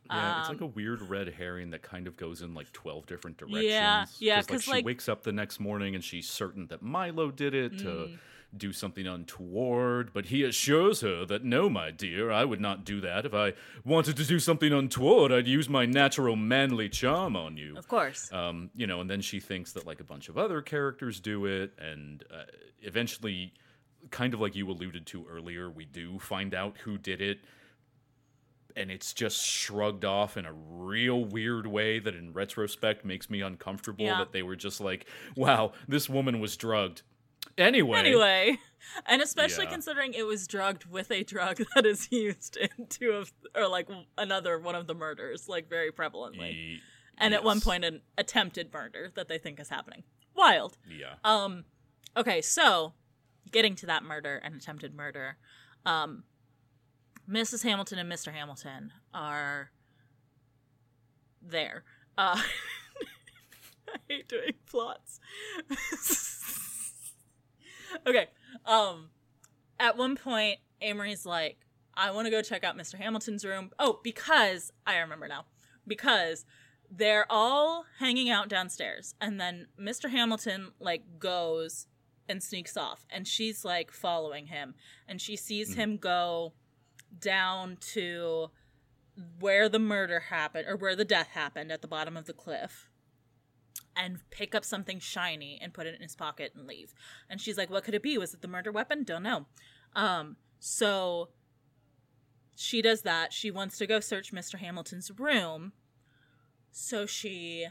Yeah, it's Um, like a weird red herring that kind of goes in like 12 different directions. Yeah, yeah, 'Cause, 'cause, she like- wakes up the next morning and she's certain that Milo did it to Mm. do something untoward, but he assures her that no, my dear, I would not do that. If I wanted to do something untoward, I'd use my natural manly charm on you. Of course. Um, you know, and then she thinks that like a bunch of other characters do it, and uh, eventually, kind of like you alluded to earlier, we do find out who did it, and it's just shrugged off in a real weird way that, in retrospect, makes me uncomfortable. Yeah. That they were just like, "Wow, this woman was drugged." Anyway, Anyway, and especially Yeah. considering it was drugged with a drug that is used in two of, or like another one of the murders, like very prevalently. ye- and at one point, an attempted murder that they think is happening. Wild. yeah, Um, okay, so getting to that murder and attempted murder, um, Mrs. Hamilton and Mr. Hamilton are there. Uh, I hate doing plots. okay, um, at one point, Amory's like, I want to go check out Mr. Hamilton's room. Oh, because I remember now. Because they're all hanging out downstairs and then Mr. Hamilton like goes and sneaks off and she's like following him and she sees him go down to where the murder happened or where the death happened at the bottom of the cliff and pick up something shiny and put it in his pocket and leave. And she's like, "What could it be? Was it the murder weapon? Don't know." Um so she does that. She wants to go search Mr. Hamilton's room. So she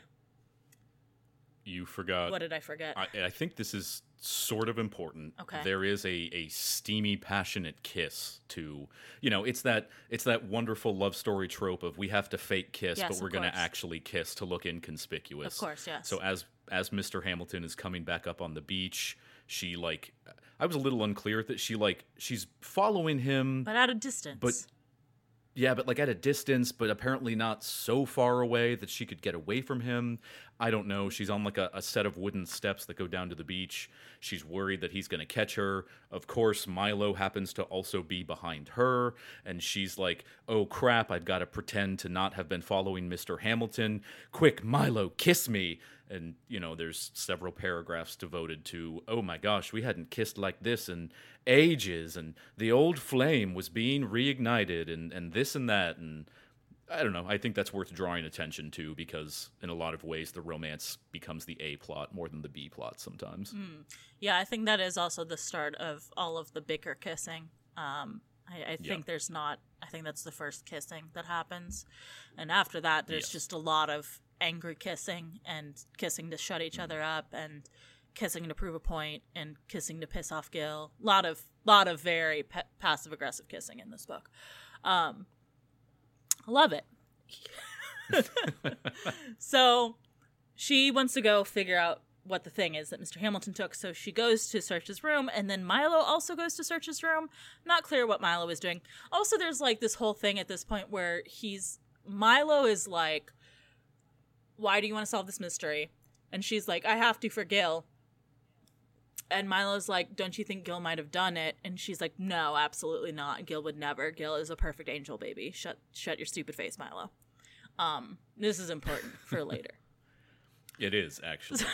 you forgot. what did I forget? I, I think this is sort of important. Okay. There is a, a steamy, passionate kiss to you know, it's that it's that wonderful love story trope of we have to fake kiss, Yes, but we're gonna course. actually kiss to look inconspicuous. Of course, yes. So as as Mr. Hamilton is coming back up on the beach, she like I was a little unclear that she like she's following him but at a distance. but yeah, but like at a distance, but apparently not so far away that she could get away from him. I don't know. She's on like a, a set of wooden steps that go down to the beach. She's worried that he's going to catch her. Of course, Milo happens to also be behind her. And she's like, oh crap, I've got to pretend to not have been following Mr. Hamilton. Quick, Milo, kiss me. And, you know, there's several paragraphs devoted to, oh my gosh, we hadn't kissed like this in ages. And the old flame was being reignited and, and this and that. And I don't know. I think that's worth drawing attention to because, in a lot of ways, the romance becomes the A plot more than the B plot sometimes. yeah, I think that is also the start of all of the bicker kissing. Um, I, I think there's not. I think that's the first kissing that happens, and after that, there's Yes. just a lot of angry kissing and kissing to shut each other up and kissing to prove a point and kissing to piss off Gil. lot of lot of very pa- passive aggressive kissing in this book. Um, love it. so she wants to go figure out what the thing is that Mr. Hamilton took. So she goes to search his room, and then Milo also goes to search his room. Not clear what Milo is doing. Also, there's like this whole thing at this point where he's Milo is like, "Why do you want to solve this mystery?" And she's like, "I have to for Gil." And Milo's like, "Don't you think Gil might have done it?" And she's like, "No, absolutely not. Gil would never. Gil is a perfect angel baby. Shut shut your stupid face, Milo." Um, this is important for later. It is, actually.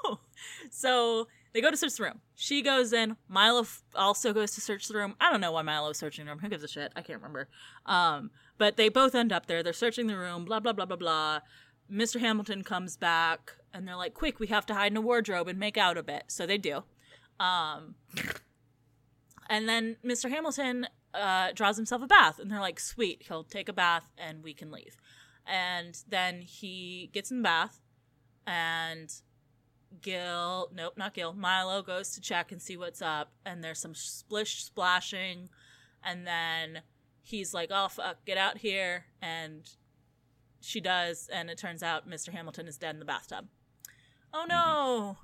so they go to search the room. She goes in. Milo f- also goes to search the room. I don't know why Milo is searching the room. Who gives a shit? I can't remember. Um, but they both end up there. They're searching the room. Blah blah blah blah blah. Mr. Hamilton comes back, and they're like, "Quick, we have to hide in a wardrobe and make out a bit." So they do. Um, and then Mr. Hamilton uh, draws himself a bath, and they're like, "Sweet, he'll take a bath, and we can leave." And then he gets in the bath, and Gil, nope, not Gil. Milo goes to check and see what's up, and there's some splish splashing, and then he's like, "Oh fuck, get out here!" And she does, and it turns out Mr. Hamilton is dead in the bathtub. Oh mm-hmm. no!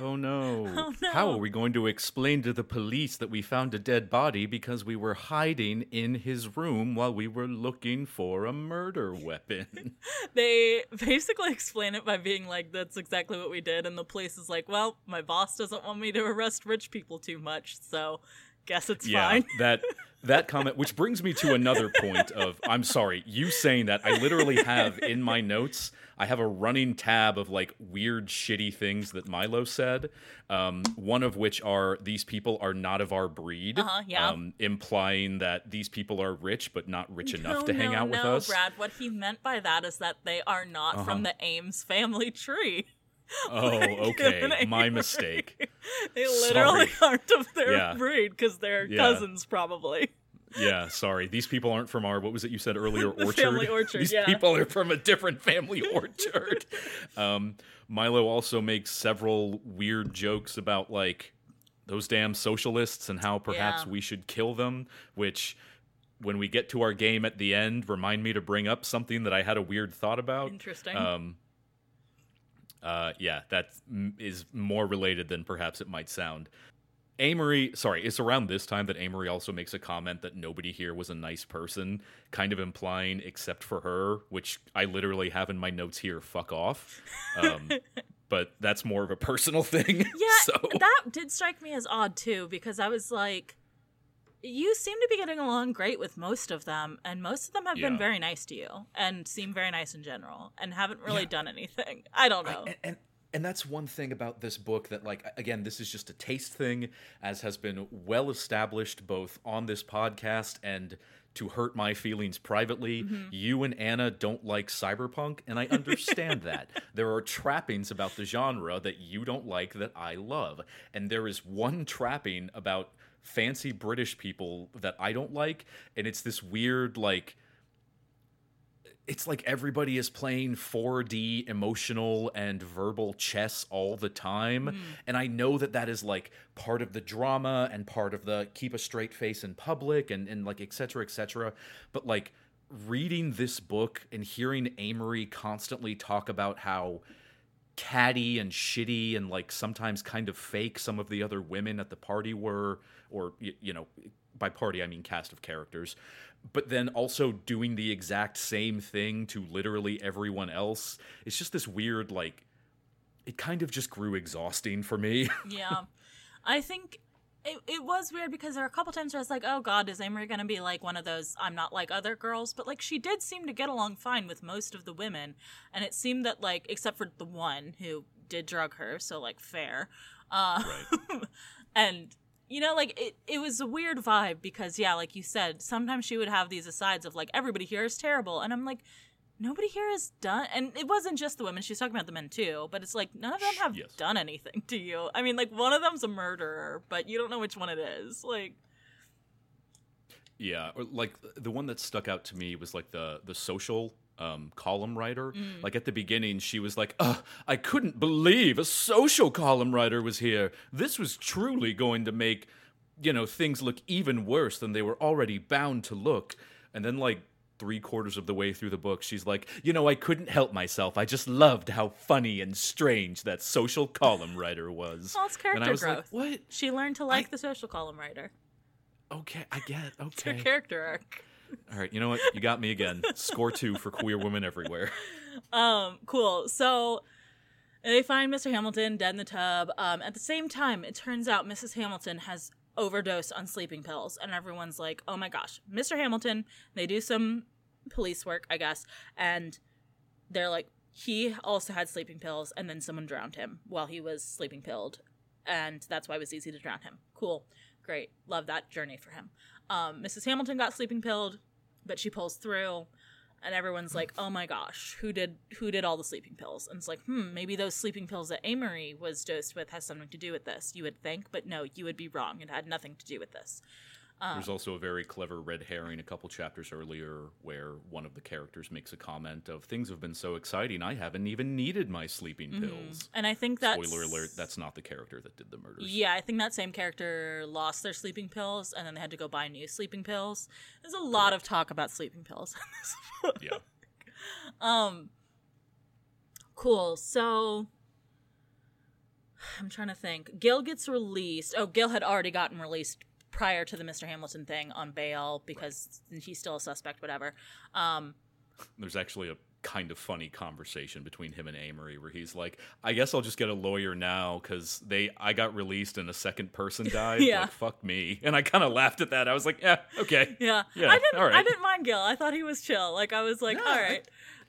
oh, no. Oh, no. How are we going to explain to the police that we found a dead body because we were hiding in his room while we were looking for a murder weapon? They basically explain it by being like, "That's exactly what we did," and the police is like, "Well, my boss doesn't want me to arrest rich people too much, so Guess it's yeah, fine. that that comment, which brings me to another point of I'm sorry, you saying that. I literally have in my notes. I have a running tab of like weird, shitty things that Milo said. Um, one of which are these people are not of our breed, Uh-huh, yeah. um, implying that these people are rich but not rich enough no, to hang no, out with no, us. Brad. What he meant by that is that they are not from the Ames family tree. Oh, okay, my mistake. They literally aren't of their Yeah. breed because they're Yeah. cousins, probably. Yeah, sorry. These people aren't from our what was it you said earlier? Orchard. family orchard, These yeah. people are from a different family orchard. um, Milo also makes several weird jokes about like those damn socialists and how perhaps Yeah. we should kill them, which when we get to our game at the end, remind me to bring up something that I had a weird thought about. Interesting. Um, uh, yeah, that m- is more related than perhaps it might sound. Amory, sorry, it's around this time that Amory also makes a comment that nobody here was a nice person, kind of implying, except for her, which I literally have in my notes here, fuck off. Um, but that's more of a personal thing. Yeah, so that did strike me as odd too, because I was like, you seem to be getting along great with most of them, and most of them have been very nice to you and seem very nice in general, and haven't really Yeah. done anything. I don't I- know. and, and and that's one thing about this book that like again this is just a taste thing as has been well established both on this podcast and to hurt my feelings privately mm-hmm. you and anna don't like cyberpunk and i understand that there are trappings about the genre that you don't like that i love and there is one trapping about fancy british people that i don't like and it's this weird like it's like everybody is playing 4D emotional and verbal chess all the time. Hmm. And I know that that is like part of the drama and part of the keep a straight face in public and, and like et cetera, et cetera. But like reading this book and hearing Amory constantly talk about how catty and shitty and like sometimes kind of fake some of the other women at the party were or y- you know by party i mean cast of characters but then also doing the exact same thing to literally everyone else it's just this weird like it kind of just grew exhausting for me yeah. I think it, it was weird because there were a couple times where I was like, oh god, is Amory going to be like one of those I'm not like other girls? But like she did seem to get along fine with most of the women. And it seemed that like, except for the one who did drug her, so like fair. Uh, and you know like it, it was a weird vibe because yeah like you said sometimes she would have these asides of like everybody here is terrible. And i'm like nobody here has done and it wasn't just the women she's talking about the men too but it's like none of them have Yes. done anything to you. I mean like one of them's a murderer but you don't know which one it is like. Yeah, or like the one that stuck out to me was like the the social um, column writer. Like at the beginning, she was like, "Ugh, I couldn't believe a social column writer was here. This was truly going to make, you know, things look even worse than they were already bound to look." And then like three quarters of the way through the book, she's like, "You know, I couldn't help myself. I just loved how funny and strange that social column writer was." well it's and character I was growth like, "What? she learned to like the social column writer Okay, I get. it. it's her Okay." character arc All right, you know what? You got me again. Score two for queer women everywhere. Um, cool. So they find Mr. Hamilton dead in the tub. Um, at the same time, it turns out Mrs. Hamilton has overdosed on sleeping pills, and everyone's like, "Oh my gosh, Mr. Hamilton!" They do some police work, I guess, and they're like, he also had sleeping pills, and then someone drowned him while he was sleeping pilled, and that's why it was easy to drown him. Cool, great, love that journey for him. Um, Mrs. Hamilton got sleeping pilled, but she pulls through and everyone's like, "Oh my gosh, who did who did all the sleeping pills?" And it's like, "Hmm, maybe those sleeping pills that Amory was dosed with has something to do with this." You would think, but no, you would be wrong. It had nothing to do with this. There's also a very clever red herring a couple chapters earlier where one of the characters makes a comment of things have been so exciting I haven't even needed my sleeping pills. And I think that's Spoiler alert, that's not the character that did the murders. Yeah, I think that same character lost their sleeping pills, and then they had to go buy new sleeping pills. There's a lot of talk about sleeping pills in this book. Yeah. Um cool. So I'm trying to think. Gil gets released. Oh, Gil had already gotten released prior to the Mr. Hamilton thing on bail because he's still a suspect whatever. Um There's actually a kind of funny conversation between him and Amory where he's like, "I guess I'll just get a lawyer now cuz they I got released and a second person died. Yeah. Like fuck me." And I kind of laughed at that. I was like, "Yeah, okay." Yeah. Yeah, I didn't right. I didn't mind Gil. I thought he was chill. Like I was like, Yeah, all I-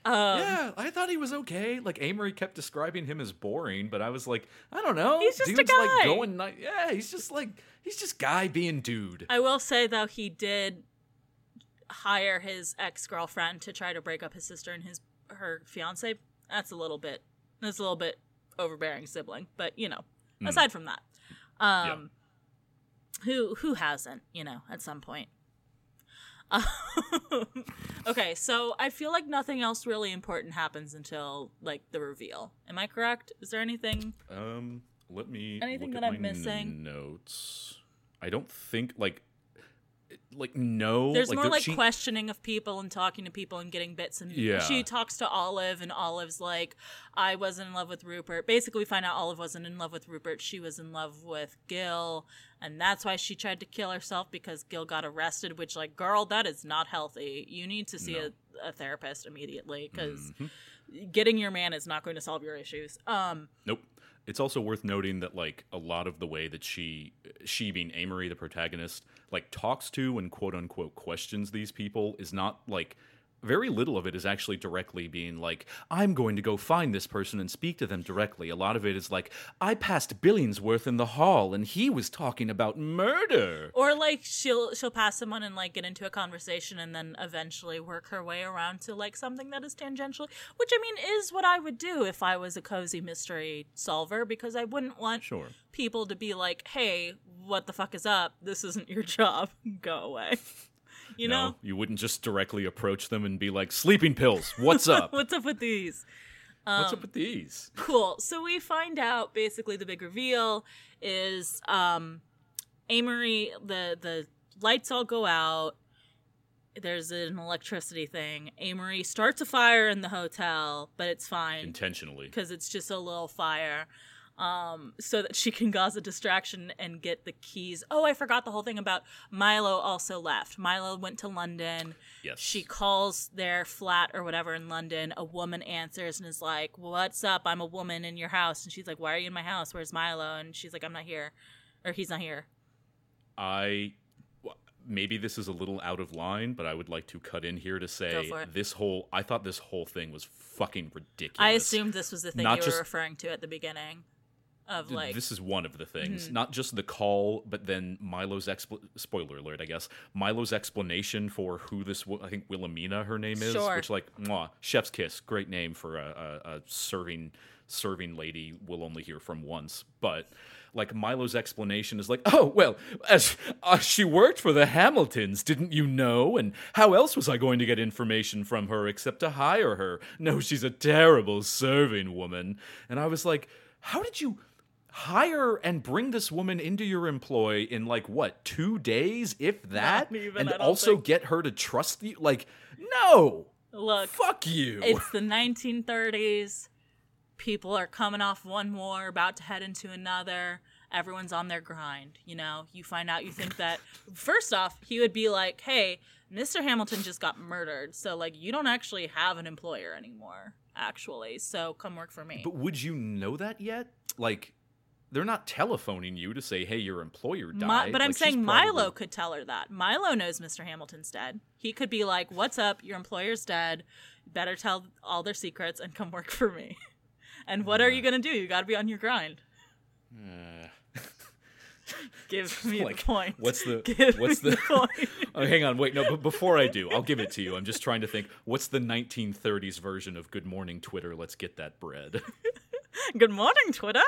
Um, yeah, I thought he was okay. Like Amory kept describing him as boring, but I was like, I don't know. He's just a Dude's like guy. going ni- Yeah, he's just like he's just guy being dude. I will say though he did hire his ex-girlfriend to try to break up his sister and his her fiance. That's a little bit that's a little bit overbearing sibling, but you know, Mm. aside from that. Um who who hasn't, you know, at some point. Okay, so I feel like nothing else really important happens until like the reveal. Am I correct? Is there anything Um, let me Anything look that at I'm my missing? Notes. I don't think like like no. There's like, more there- like she- questioning of people and talking to people and getting bits and Yeah. she talks to Olive and Olive's like I wasn't in love with Rupert. Basically we find out Olive wasn't in love with Rupert. She was in love with Gil and that's why she tried to kill herself because Gil got arrested, which like girl, that is not healthy. You need to see No. a, a therapist immediately cuz Mhm. getting your man is not going to solve your issues. Um Nope. It's also worth noting that like a lot of the way that she she being Amory the protagonist like talks to and quote unquote questions these people is not like very little of it is actually directly being like I'm going to go find this person and speak to them directly. A lot of it is like I passed Billingsworth in the hall and he was talking about murder. Or like she'll she'll pass someone and like get into a conversation and then eventually work her way around to like something that is tangential, which I mean is what I would do if I was a cozy mystery solver because I wouldn't want Sure. people to be like, "Hey, what the fuck is up? This isn't your job. Go away." You know? You wouldn't just directly approach them and be like, "Sleeping pills, what's up? What's up with these? what's up with these?" cool. So we find out basically the big reveal is um Amory the the lights all go out. There's an electricity thing. Amory starts a fire in the hotel, but it's fine Intentionally. because it's just a little fire. Um, so that she can cause a distraction and get the keys. Oh, I forgot the whole thing about Milo also left. Milo went to London. Yes. She calls their flat or whatever in London. A woman answers and is like, "What's up? I'm a woman in your house." And she's like, "Why are you in my house? Where's Milo?" And she's like, "I'm not here." Or he's not here. I. maybe this is a little out of line, but I would like to cut in here to say Go for it. this whole I thought this whole thing was fucking ridiculous. I assumed this was the thing Not you were just- referring to at the beginning of like this is one of the things, Mm-hmm. not just the call, but then Milo's expl- spoiler alert, I guess. Milo's explanation for who this I think Wilhelmina her name is, Sure. which like mwah, chef's kiss, great name for a, a, a serving serving lady we'll only hear from once, but like Milo's explanation is like, oh well, as uh, she worked for the Hamiltons, didn't you know? And how else was I going to get information from her except to hire her? No, she's a terrible serving woman. And I was like, how did you? Hire and bring this woman into your employ in like what two days if that even, and also think. get her to trust you like no look. fuck you It's the 1930s. People are coming off one war, about to head into another. Everyone's on their grind. You know, you find out, you think that, first off, he would be like, hey, Mr. Hamilton just got murdered. So, like, you don't actually have an employer anymore, actually. So, come work for me. but would you know that yet like they're not telephoning you to say hey your employer died Mi- but I'm Like, she's saying probably- Milo could tell her that. Milo knows Mr. Hamilton's dead. He could be like, "What's up? Your employer's dead. Better tell all their secrets and come work for me." And what are you gonna do? You got to be on your grind. Uh, Give me Like, the point. what's the- Give what's me the- point? oh, hang on wait no but before i do i'll give it to you i'm just trying to think what's the 1930s version of good morning twitter let's get that bread Good morning, Twitter.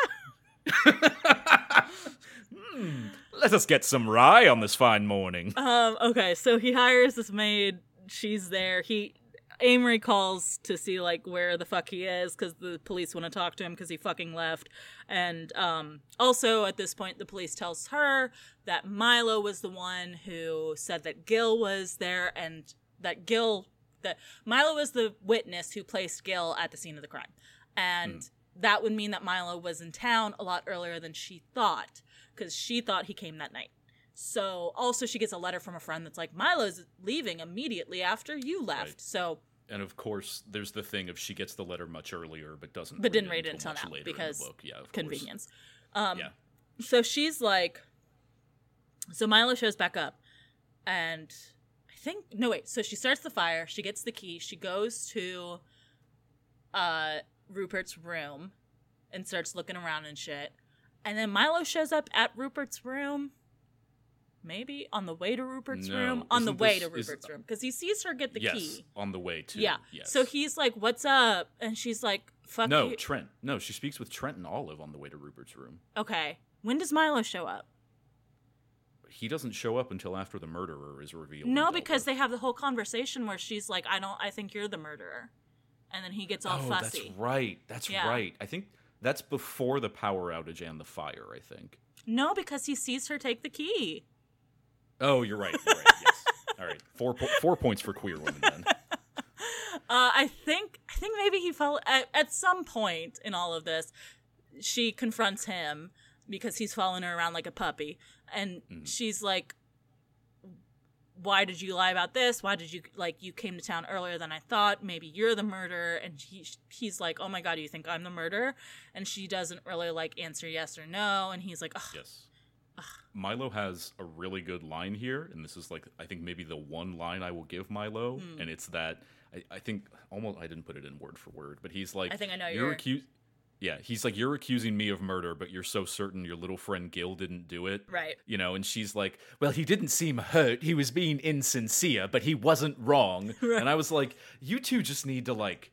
Let us get some rye on this fine morning Um, okay, so he hires this maid. She's there. He Amory calls to see like where the fuck he is because the police want to talk to him because he fucking left. And um, also at this point, the police tells her that Milo was the one who said that Gil was there and that Gil that Milo was the witness who placed Gil at the scene of the crime, and that would mean that Milo was in town a lot earlier than she thought because she thought he came that night. So also she gets a letter from a friend that's like Milo's leaving immediately after you left. Right. So and of course, there's the thing of she gets the letter much earlier, but doesn't. but didn't read it until until now later in the because. Yeah, convenience. Um, Yeah. So she's like, so Milo shows back up, and I think no wait. So she starts the fire. She gets the key. She goes to, uh, Rupert's room, and starts looking around and shit. And then Milo shows up at Rupert's room. Maybe on the way to Rupert's No, room. On the way this- to Rupert's room because he sees her get the yes, key. on the way to. Yeah. Yes. So he's like, "What's up?" And she's like, "Fuck No, you." Trent. No, she speaks with Trent and Olive on the way to Rupert's room. okay. When does Milo show up? He doesn't show up until after the murderer is revealed. No, because they have the whole conversation where she's like, "I don't. I think you're the murderer," and then he gets all oh, fussy. that's right. That's Yeah. right. I think that's before the power outage and the fire. I think. No, because he sees her take the key. Oh, you're right. You're right. yes. All right. Four po- four points for queer women then. Uh, I think. I think maybe he fell at, at some point in all of this, she confronts him because he's following her around like a puppy, and Mm-hmm. she's like. Why did you lie about this? Why did you like you came to town earlier than I thought? Maybe you're the murderer. And he he's like, "Oh my god, you think I'm the murderer?" And she doesn't really like answer yes or no. And he's like, Ugh, Yes. Milo has a really good line here, and this is like I think maybe the one line I will give Milo, Hmm. and it's that I, I think almost I didn't put it in word for word, but he's like I think I know you're you're- Yeah, he's like you're accusing me of murder, but you're so certain your little friend Gil didn't do it. Right. You know, and she's like, "Well, he didn't seem hurt. He was being insincere, but he wasn't wrong." And I was like, "You two just need to like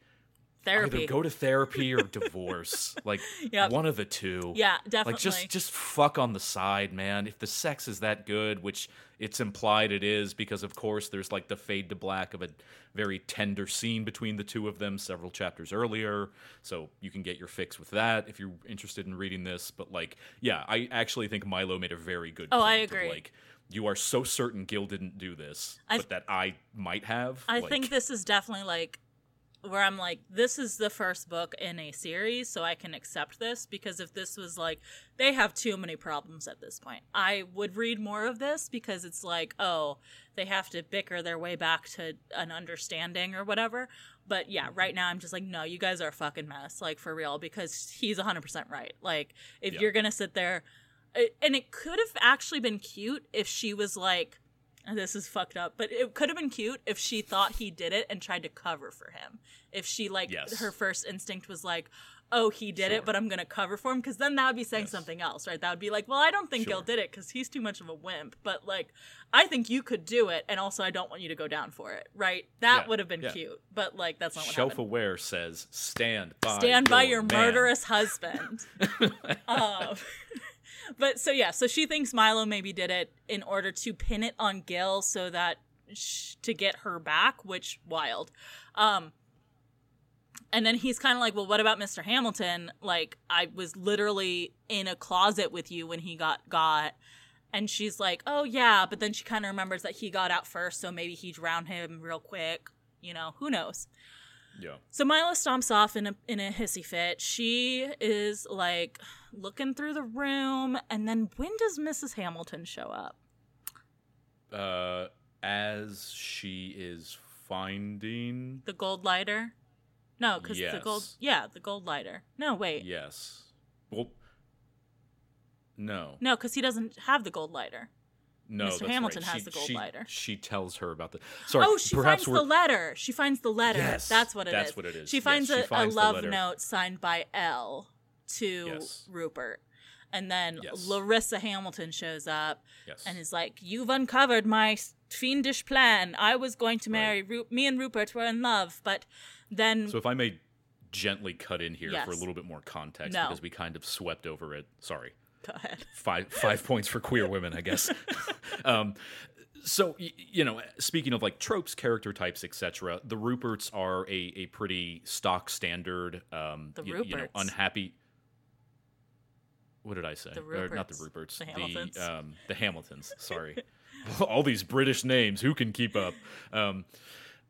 therapy. either go to therapy or divorce. like Yep. one of the two. Yeah, definitely. Like just just fuck on the side, man. If the sex is that good, which it's implied it is, because of course there's like the fade to black of a very tender scene between the two of them several chapters earlier. So you can get your fix with that if you're interested in reading this. But like, yeah, I actually think Milo made a very good. Point. Oh, I of, agree. like, you are so certain Gil didn't do this, I- but that I might have. I like, think this is definitely like where I'm like, this is the first book in a series, so I can accept this because if this was like, they have too many problems at this point, I would read more of this because it's like, oh, they have to bicker their way back to an understanding or whatever. But yeah, right now I'm just like, no, you guys are a fucking mess, like for real, because he's 100% right. Like, if Yeah. you're gonna sit there, and it could have actually been cute if she was like, this is fucked up, but it could have been cute if she thought he did it and tried to cover for him. If she like Yes. her first instinct was like, "Oh, he did Sure. it, but I'm gonna cover for him," because then that would be saying Yes. something else, right? That would be like, "Well, I don't think Gil did it because he's too much of a wimp," but like, I think you could do it, and also I don't want you to go down for it, right? That Yeah, would have been yeah. cute, but like that's not what Shelf happened. Aware says, "Stand by, Stand by your man." murderous husband. um, but so yeah, so she thinks Milo maybe did it in order to pin it on Gil so that sh- to get her back, which wild. Um, and then he's kind of like, well, what about Mr. Hamilton? Like, I was literally in a closet with you when he got got. And she's like, oh, yeah. But then she kind of remembers that he got out first, so maybe he drowned him real quick. You know, who knows? Yeah. So Milo stomps off in a in a hissy fit. She is like looking through the room, and then when does Mrs. Hamilton show up? uh, as she is finding. The gold lighter? No, because the gold. Yeah, the gold lighter. No, wait. Yes. Well, no, No, because he doesn't have the gold lighter. no. Mr. that's Hamilton right. has She- the gold she- lighter. She tells her about the. Sorry, oh, she perhaps finds we're. the letter. She finds the letter. Yes, that's what it is. that's what it is. She Yes, finds she a, finds a love note signed by L to Yes. Rupert. And then Yes. Larissa Hamilton shows up yes. and is like, "You've uncovered my fiendish plan. I was going to marry Ru- me and Rupert were in love, but then so if I may gently cut in here for a little bit more context No. because we kind of swept over it. Sorry. go ahead." five five points for queer women, I guess. um, so you know, speaking of like tropes, character types, etc., the Ruperts are a, a pretty stock standard. Um, The y- you know, unhappy. What did I say? The Or not the Ruperts. Ruperts. The Hamiltons. The, um, the Hamiltons. Sorry, all these British names. Who can keep up? Um,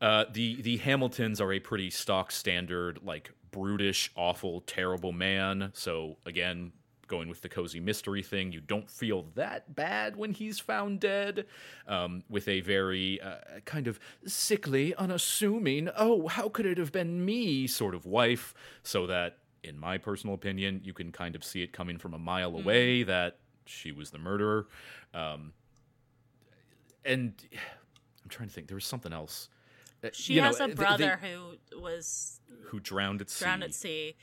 uh, the the Hamiltons are a pretty stock standard, like brutish, awful, terrible man. So again, going with the cozy mystery thing. You don't feel that bad when he's found dead, um, with a very uh, kind of sickly, unassuming, oh, how could it have been me sort of wife, so that, in my personal opinion, you can kind of see it coming from a mile away that she was the murderer. Um, and I'm trying to think, there was something else. Uh, She you know, has a they- they- brother who was who drowned at sea. drowned at sea,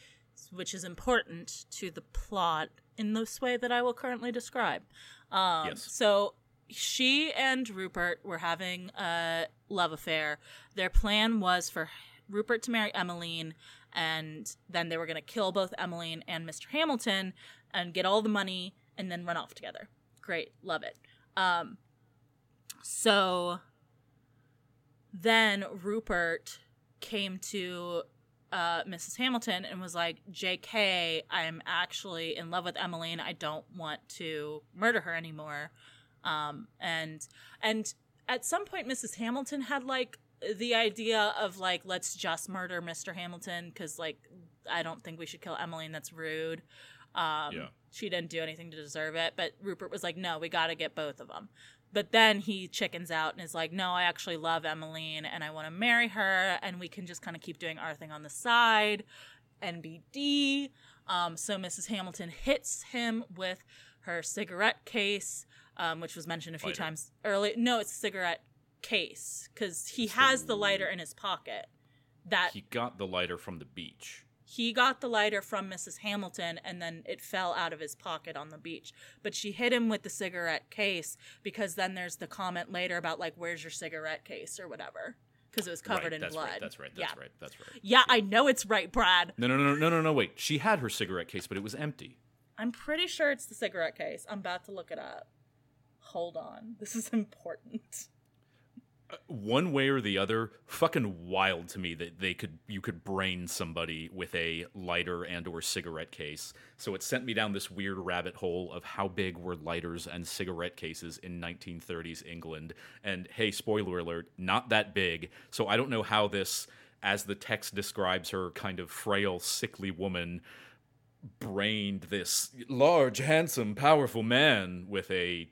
which is important to the plot in this way that I will currently describe. Um, Yes. So she and Rupert were having a love affair. Their plan was for Rupert to marry Emmeline, and then they were going to kill both Emmeline and Mr. Hamilton and get all the money and then run off together. Great, love it. Um, so then Rupert came to uh, Mrs. Hamilton and was like, JK, I'm actually in love with Emmeline. I don't want to murder her anymore. Um, and and at some point, Mrs. Hamilton had like the idea of like, let's just murder Mr. Hamilton because like I don't think we should kill Emmeline. That's rude. Um, Yeah. She didn't do anything to deserve it. But Rupert was like, no, we got to get both of them. But then he chickens out and is like, no, I actually love Emmeline and I want to marry her and we can just kind of keep doing our thing on the side. NBD. Um, so Mrs. Hamilton hits him with her cigarette case, um, which was mentioned a few Lighter. times earlier. No, it's a cigarette case because he has the lighter in his pocket. That He got the lighter from the beach. he got the lighter from Mrs. Hamilton and then it fell out of his pocket on the beach. But she hit him with the cigarette case because then there's the comment later about like where's your cigarette case or whatever because it was covered right, in that's blood. Right, that's right. That's yeah. right. That's right. Yeah, I know it's right, Brad. No, no, no, no, no, no. Wait. She had her cigarette case, but it was empty. I'm pretty sure it's the cigarette case. I'm about to look it up. Hold on. This is important. One way or the other, fucking wild to me that they could you could brain somebody with a lighter and or cigarette case. So it sent me down this weird rabbit hole of how big were lighters and cigarette cases in 1930s England. And hey, spoiler alert, not that big. So I don't know how this as the text describes her kind of frail, sickly woman brained this large, handsome, powerful man with a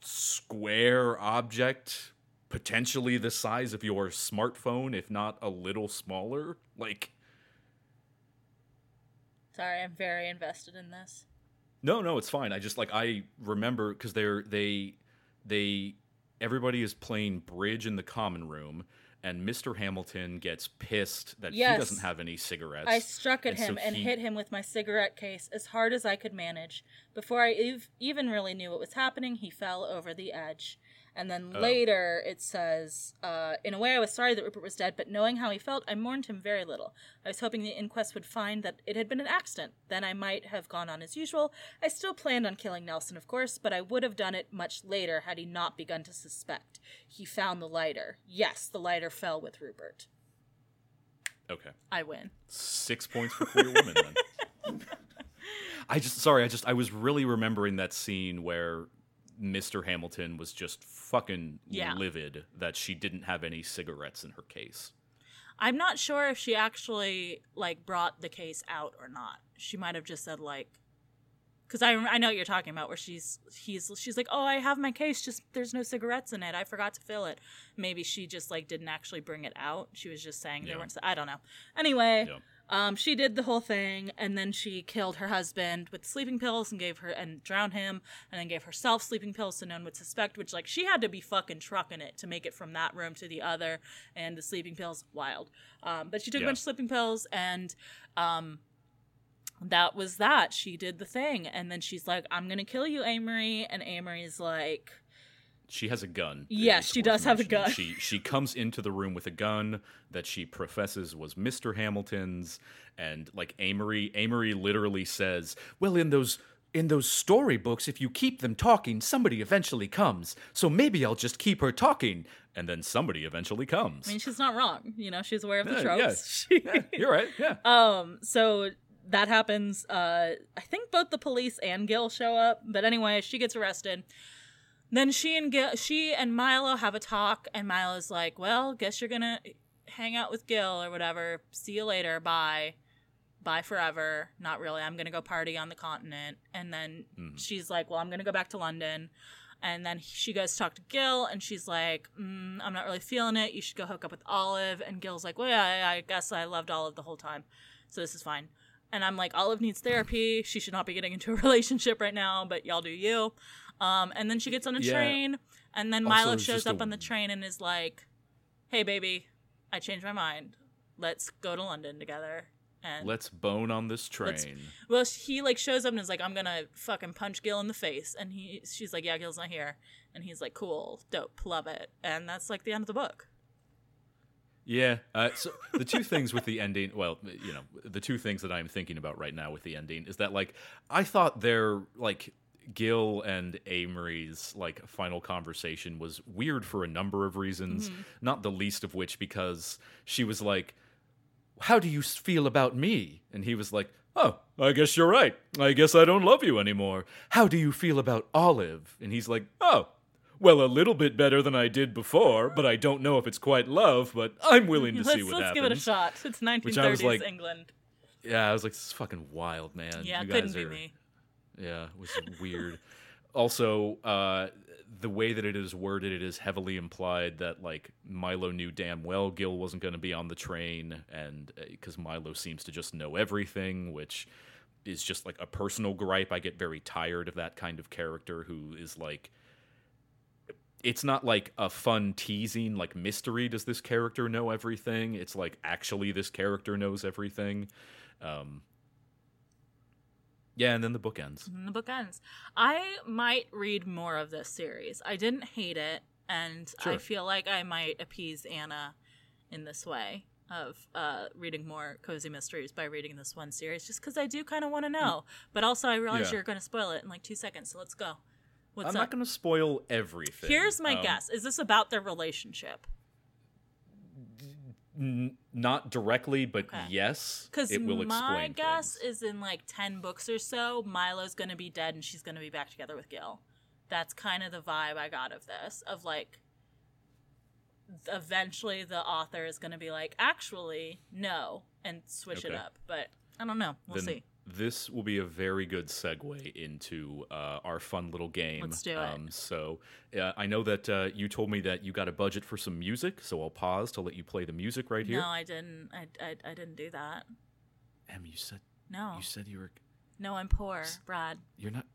square object, potentially the size of your smartphone, if not a little smaller. Like, Sorry, I'm very invested in this. no, no, it's fine. I just like I remember because they're they they everybody is playing bridge in the common room. And Mr. Hamilton gets pissed that Yes. he doesn't have any cigarettes. I struck at And so him and he- hit him with my cigarette case as hard as I could manage. Before I ev- even really knew what was happening, he fell over the edge. And then Oh. later it says, uh, In a way, I was sorry that Rupert was dead, but knowing how he felt, I mourned him very little. I was hoping the inquest would find that it had been an accident. Then I might have gone on as usual. I still planned on killing Nelson, of course, but I would have done it much later had he not begun to suspect. He found the lighter. Yes, the lighter fell with Rupert. okay. I win. Six points for queer women then. I just sorry, I just I was really remembering that scene where Mr. Hamilton was just fucking Yeah. livid that she didn't have any cigarettes in her case. I'm not sure if she actually like brought the case out or not. She might have just said like, because I I know what you're talking about where she's he's she's like, oh, I have my case, just there's no cigarettes in it. I forgot to fill it. Maybe she just like didn't actually bring it out. She was just saying Yeah. there weren't. I don't know. Anyway. Yeah. Um, she did the whole thing, and then she killed her husband with sleeping pills and gave her and drowned him, and then gave herself sleeping pills so no one would suspect. Which like she had to be fucking trucking it to make it from that room to the other, and the sleeping pills wild. Um, but she took a bunch of sleeping pills, and um, that was that. She did the thing, and then she's like, "I'm gonna kill you, Amory," and Amory's like, She has a gun. Yes, she does have a gun. She she comes into the room with a gun that she professes was Mr. Hamilton's, and like Amory, Amory literally says, "Well, in those." In those storybooks, if you keep them talking, somebody eventually comes. So maybe I'll just keep her talking, and then somebody eventually comes. I mean, she's not wrong. You know, she's aware of the Yeah, tropes. yeah. Yeah, you're right. Yeah. Um, so that happens. Uh, I think both the police and Gil show up, but anyway, she gets arrested. Then she and Gil, she and Milo have a talk, and Milo's like, "Well, guess you're gonna hang out with Gil or whatever. See you later. Bye." bye forever. Not really. I'm going to go party on the continent. And then she's like, well, I'm going to go back to London. And then she goes to talk to Gil, and she's like, mm, I'm not really feeling it. You should go hook up with Olive. And Gil's like, well, yeah, I I guess I loved Olive the whole time. So this is fine. And I'm like, Olive needs therapy. She should not be getting into a relationship right now, but y'all do you. Um, and then she gets on a Yeah. train, and then Milo it's shows up a- on the train and is like, hey, baby, I changed my mind. Let's go to London together. And Let's bone on this train. well, he like shows up and is like, "I'm gonna fucking punch Gil in the face," and he, she's like, "Yeah, Gil's not here," and he's like, "Cool, dope, love it," and that's like the end of the book. Yeah. Uh, so the two things with the ending, well, you know, the two things that I'm thinking about right now with the ending is that like I thought their like Gil and Amory's like final conversation was weird for a number of reasons, mm-hmm. not the least of which because she was like, "How do you feel about me?" and he was like, "Oh, I guess you're right. I guess I don't love you anymore. How do you feel about Olive?" And he's like, "Oh, well, a little bit better than I did before, but I don't know if it's quite love, but I'm willing to let's see what happens. let's give it a shot. It's 1930s Which I was like- England. Yeah, I was like, this is fucking wild, man. Yeah, you couldn't guys be me. Yeah, it was weird. also, uh, the way that it is worded, it is heavily implied that like Milo knew damn well Gil wasn't going to be on the train, and because Milo seems to just know everything, which is just like a personal gripe. I get very tired of that kind of character who is like. It's not like a fun teasing, like mystery. Does this character know everything? It's like actually this character knows everything. Um, yeah, and then the book ends. And the book ends. I might read more of this series. I didn't hate it, and I feel like I might appease Anna in this way of uh, reading more cozy mysteries by reading this one series, just because I do kind of want to know. But also, I realize Yeah. you're going to spoil it in like two seconds, so let's go. What's I'm up? not going to spoil everything. Here's my Um, guess: Is this about their relationship? N- not directly, but Okay. yes, Because it will my explain guess things. is in like 10 books or so, Milo's going to be dead and she's going to be back together with Gil. That's kind of the vibe I got of this. Of like, eventually the author is going to be like, actually, no, and switch it up. But I don't know. We'll then see. This will be a very good segue into uh, our fun little game. Let's do it. Um, so uh, I know that uh, you told me that you got a budget for some music, so I'll pause to let you play the music right here. No, I didn't. I, I, I didn't do that. Em, you said No. you said you were No, I'm poor. Brad. you're not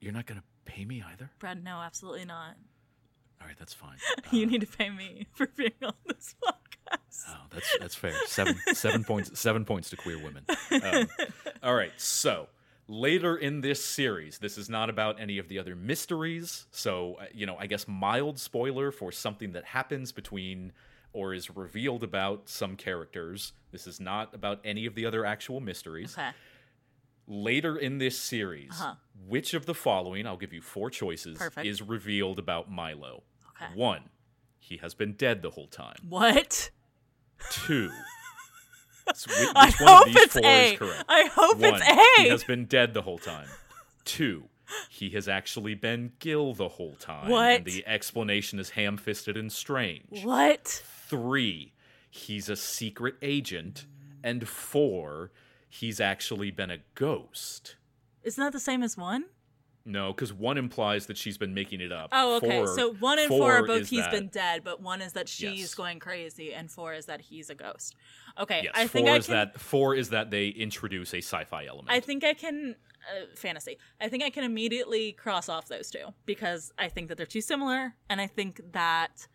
you're not gonna pay me either. Brad, no, absolutely not. All right, that's fine. you need to pay me for being on this podcast. Oh, that's that's fair. Seven seven points seven points to queer women. Um, all right, so later in this series, this is not about any of the other mysteries. So uh, you know, I guess mild spoiler for something that happens between or is revealed about some characters. This is not about any of the other actual mysteries. Okay. Later in this series, Uh-huh. which of the following, I'll give you four choices, Perfect. is revealed about Milo? Okay. One, he has been dead the whole time. What? Two. So which I one hope of these it's four A. is correct? I hope One, it's A. he has been dead the whole time. Two, he has actually been Gil the whole time. What? And the explanation is ham-fisted and strange. What? Three, he's a secret agent. And four, he's actually been a ghost. Isn't that the same as one? No, because one implies that she's been making it up. Oh, okay. Four- so one and four, are both he's that- been dead, but one is that she's Yes. going crazy, and four is that he's a ghost. Okay, Yes, I four think I is can. that four is that they introduce a sci-fi element. I think I can. Uh, fantasy. I think I can immediately cross off those two because I think that they're too similar, and I think that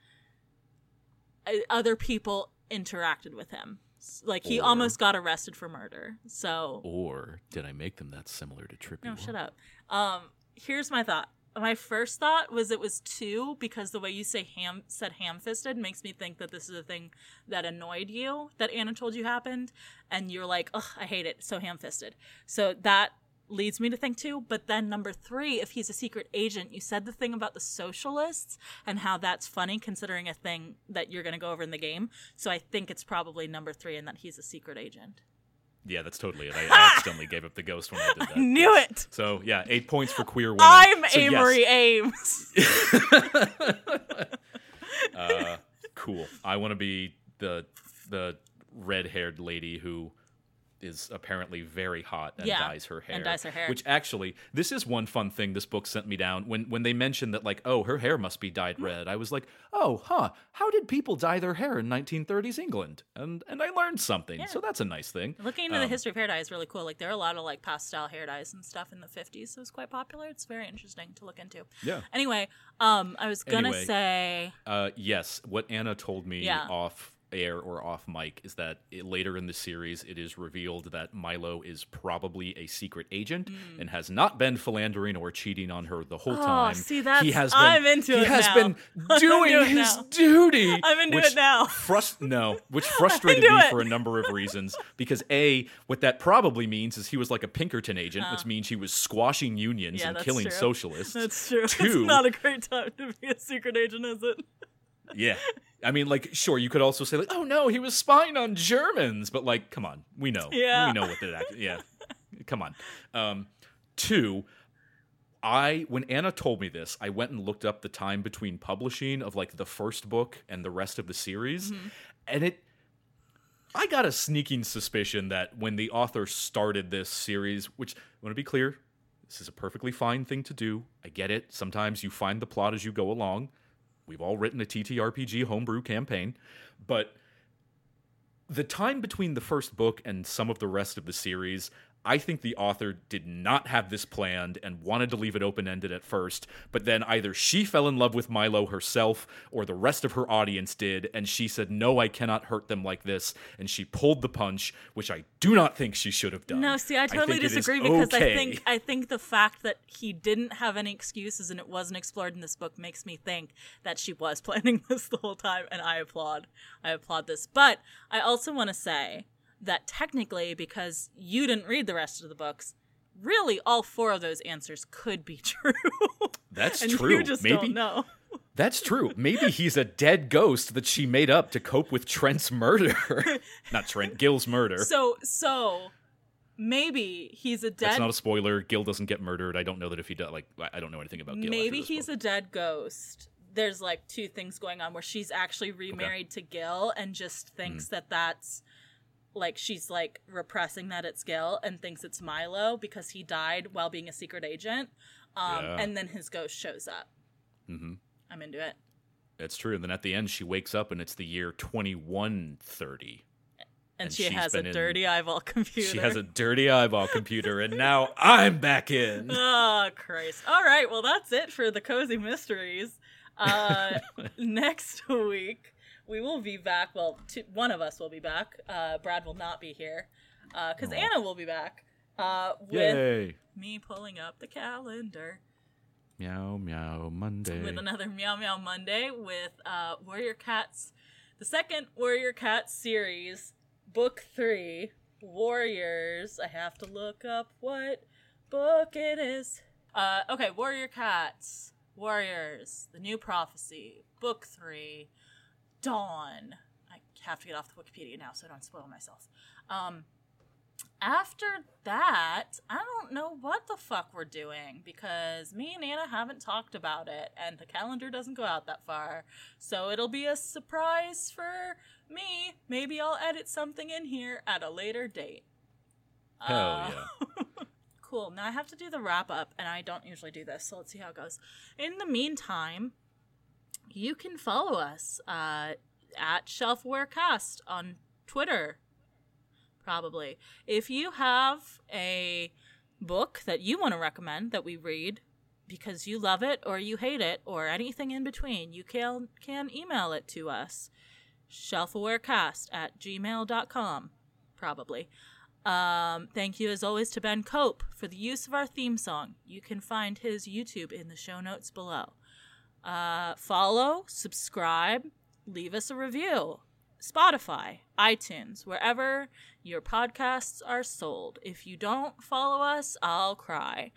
uh, other people interacted with him. Like he Or- almost got arrested for murder. So Or did I make them that similar to Trippy? No, One? shut up. Um, here's my thought. My first thought was it was two because the way you say ham said ham fisted makes me think that this is a thing that annoyed you that Anna told you happened, and you're like, ugh, I hate it, so ham fisted. So that leads me to think two. But then number three, if he's a secret agent, you said the thing about the socialists and how that's funny considering a thing that you're gonna go over in the game. So I think it's probably number three and that he's a secret agent. Yeah, that's totally it. I, I accidentally gave up the ghost when I did that. I Knew Yes. it. So yeah, eight points for queer women. I'm So, yes. Amory Ames. Uh, cool. I want to be the the red haired lady who is apparently very hot and Yeah, dyes her hair. and dyes her hair. Which actually, this is one fun thing this book sent me down. When when they mentioned that, like, oh, her hair must be dyed Mm-hmm. red, I was like, oh, huh, how did people dye their hair in 1930s England? And and I learned something, Yeah. so that's a nice thing. Looking into the history of hair dye is really cool. Like there are a lot of like pastel hair dyes and stuff in the 50s. So it was quite popular. It's very interesting to look into. Yeah. Anyway, um, I was gonna Anyway. say Uh, yes, what Anna told me Yeah. off air or off mic is that it, later in the series it is revealed that Milo is probably a secret agent mm. and has not been philandering or cheating on her the whole time. Oh, see, that's- he has been, I'm into it he it has now. been doing his now. duty. I'm into it now. Frust- no, which frustrated me it. for a number of reasons. Because a, what that probably means is he was like a Pinkerton agent, which uh-huh. means he was squashing unions. Yeah, and killing true. socialists. that's true. Two- It's not a great time to be a secret agent, is it? Yeah. I mean, like, sure, you could also say, like, oh no, he was spying on Germans, but like, come on, we know, Yeah. we know what that, act- yeah, come on. Um, two, I when Anna told me this, I went and looked up the time between publishing of like the first book and the rest of the series, and it. I got a sneaking suspicion that when the author started this series, which I want to be clear, this is a perfectly fine thing to do. I get it. Sometimes you find the plot as you go along. We've all written a TTRPG homebrew campaign, but the time between the first book and some of the rest of the series, I think the author did not have this planned and wanted to leave it open ended at first, but then either she fell in love with Milo herself or the rest of her audience did, and she said, No, I cannot hurt them like this. And she pulled the punch, which I do not think she should have done. No, see, I totally is disagree because okay. I think I think the fact that he didn't have any excuses and it wasn't explored in this book makes me think that she was planning this the whole time, and I applaud. I applaud this. But I also want to say that technically, because you didn't read the rest of the books, really all four of those answers could be true. That's and true. you just Maybe don't know. That's true. Maybe he's a dead ghost that she made up to cope with Trent's murder. not Trent, Gil's murder. So, so maybe he's a dead. That's not a spoiler. Gil doesn't get murdered. I don't know that if he does. Like, I don't know anything about Gil. maybe he's a dead ghost there's like two things going on where she's actually remarried to gil and just Mm. thinks that that's like she's like repressing that it's gil and thinks it's milo because he died while being a secret agent um, Yeah. and then his ghost shows up Mm-hmm. i'm into it That's true. And then at the end, she wakes up and it's the year 2130. and, And she has a been in- dirty eyeball computer She has a dirty eyeball computer, and now I'm back in. Oh, Christ. All right. Well, that's it for the Cozy Mysteries. Uh, next week, we will be back. Well, two, one of us will be back. Uh, Brad will not be here because Aw. Anna will be back uh, with Yay. me pulling up the calendar Meow, meow, Monday. with another Meow Meow Monday with uh, Warrior Cats, the second Warrior Cats series, book three, Warriors. I have to look up what book it is. Uh, okay, Warrior Cats, Warriors, The New Prophecy, book three, Dawn. I have to get off the Wikipedia now so I don't spoil myself. Um, after that, I don't know what the fuck we're doing because me and Anna haven't talked about it and the calendar doesn't go out that far. So it'll be a surprise for me. Maybe I'll edit something in here at a later date. Hell Uh, yeah. Cool. Now I have to do the wrap up, and I don't usually do this, so let's see how it goes. In the meantime, you can follow us uh, at Shelfawarecast on Twitter, probably. If you have a book that you want to recommend that we read because you love it or you hate it or anything in between, you can, can email it to us. Shelfawarecast at gmail.com, probably. Um, thank you as always to Ben Cope for the use of our theme song. You can find his YouTube in the show notes below. Uh, follow, subscribe, leave us a review. Spotify, iTunes, wherever your podcasts are sold. If you don't follow us, I'll cry.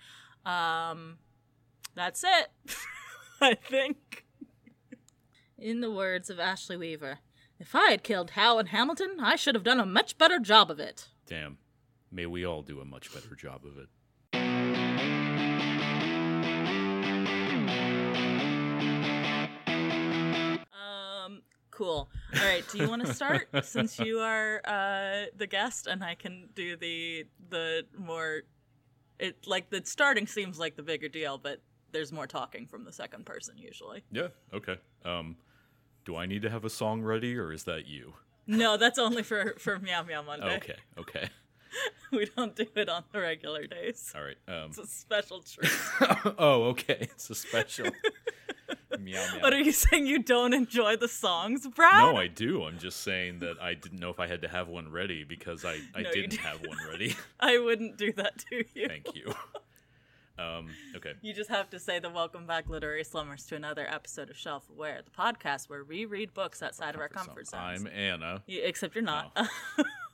Um, that's it, I think. In the words of Ashley Weaver, if I had killed Howe and Hamilton, I should have done a much better job of it. Damn. May we all do a much better job of it. Cool. All right. Do you want to start since you are uh, the guest, and I can do the the more. It like the starting seems like the bigger deal, but there's more talking from the second person usually. Yeah. Okay. Um, do I need to have a song ready, or is that you? No, that's only for for Meow Meow Monday. Okay. Okay. We don't do it on the regular days. All right. Um, It's a special treat. oh, okay. It's a special. Meow meow. What are you saying? You don't enjoy the songs, Brad? No, I do. I'm just saying that I didn't know if I had to have one ready because I, I No, didn't have one ready. I wouldn't do that to you. Thank you. Um, okay. You just have to say the welcome back, literary slummers, to another episode of Shelf Aware, the podcast where we read books outside of our comfort zones. I'm Anna. You- except you're not.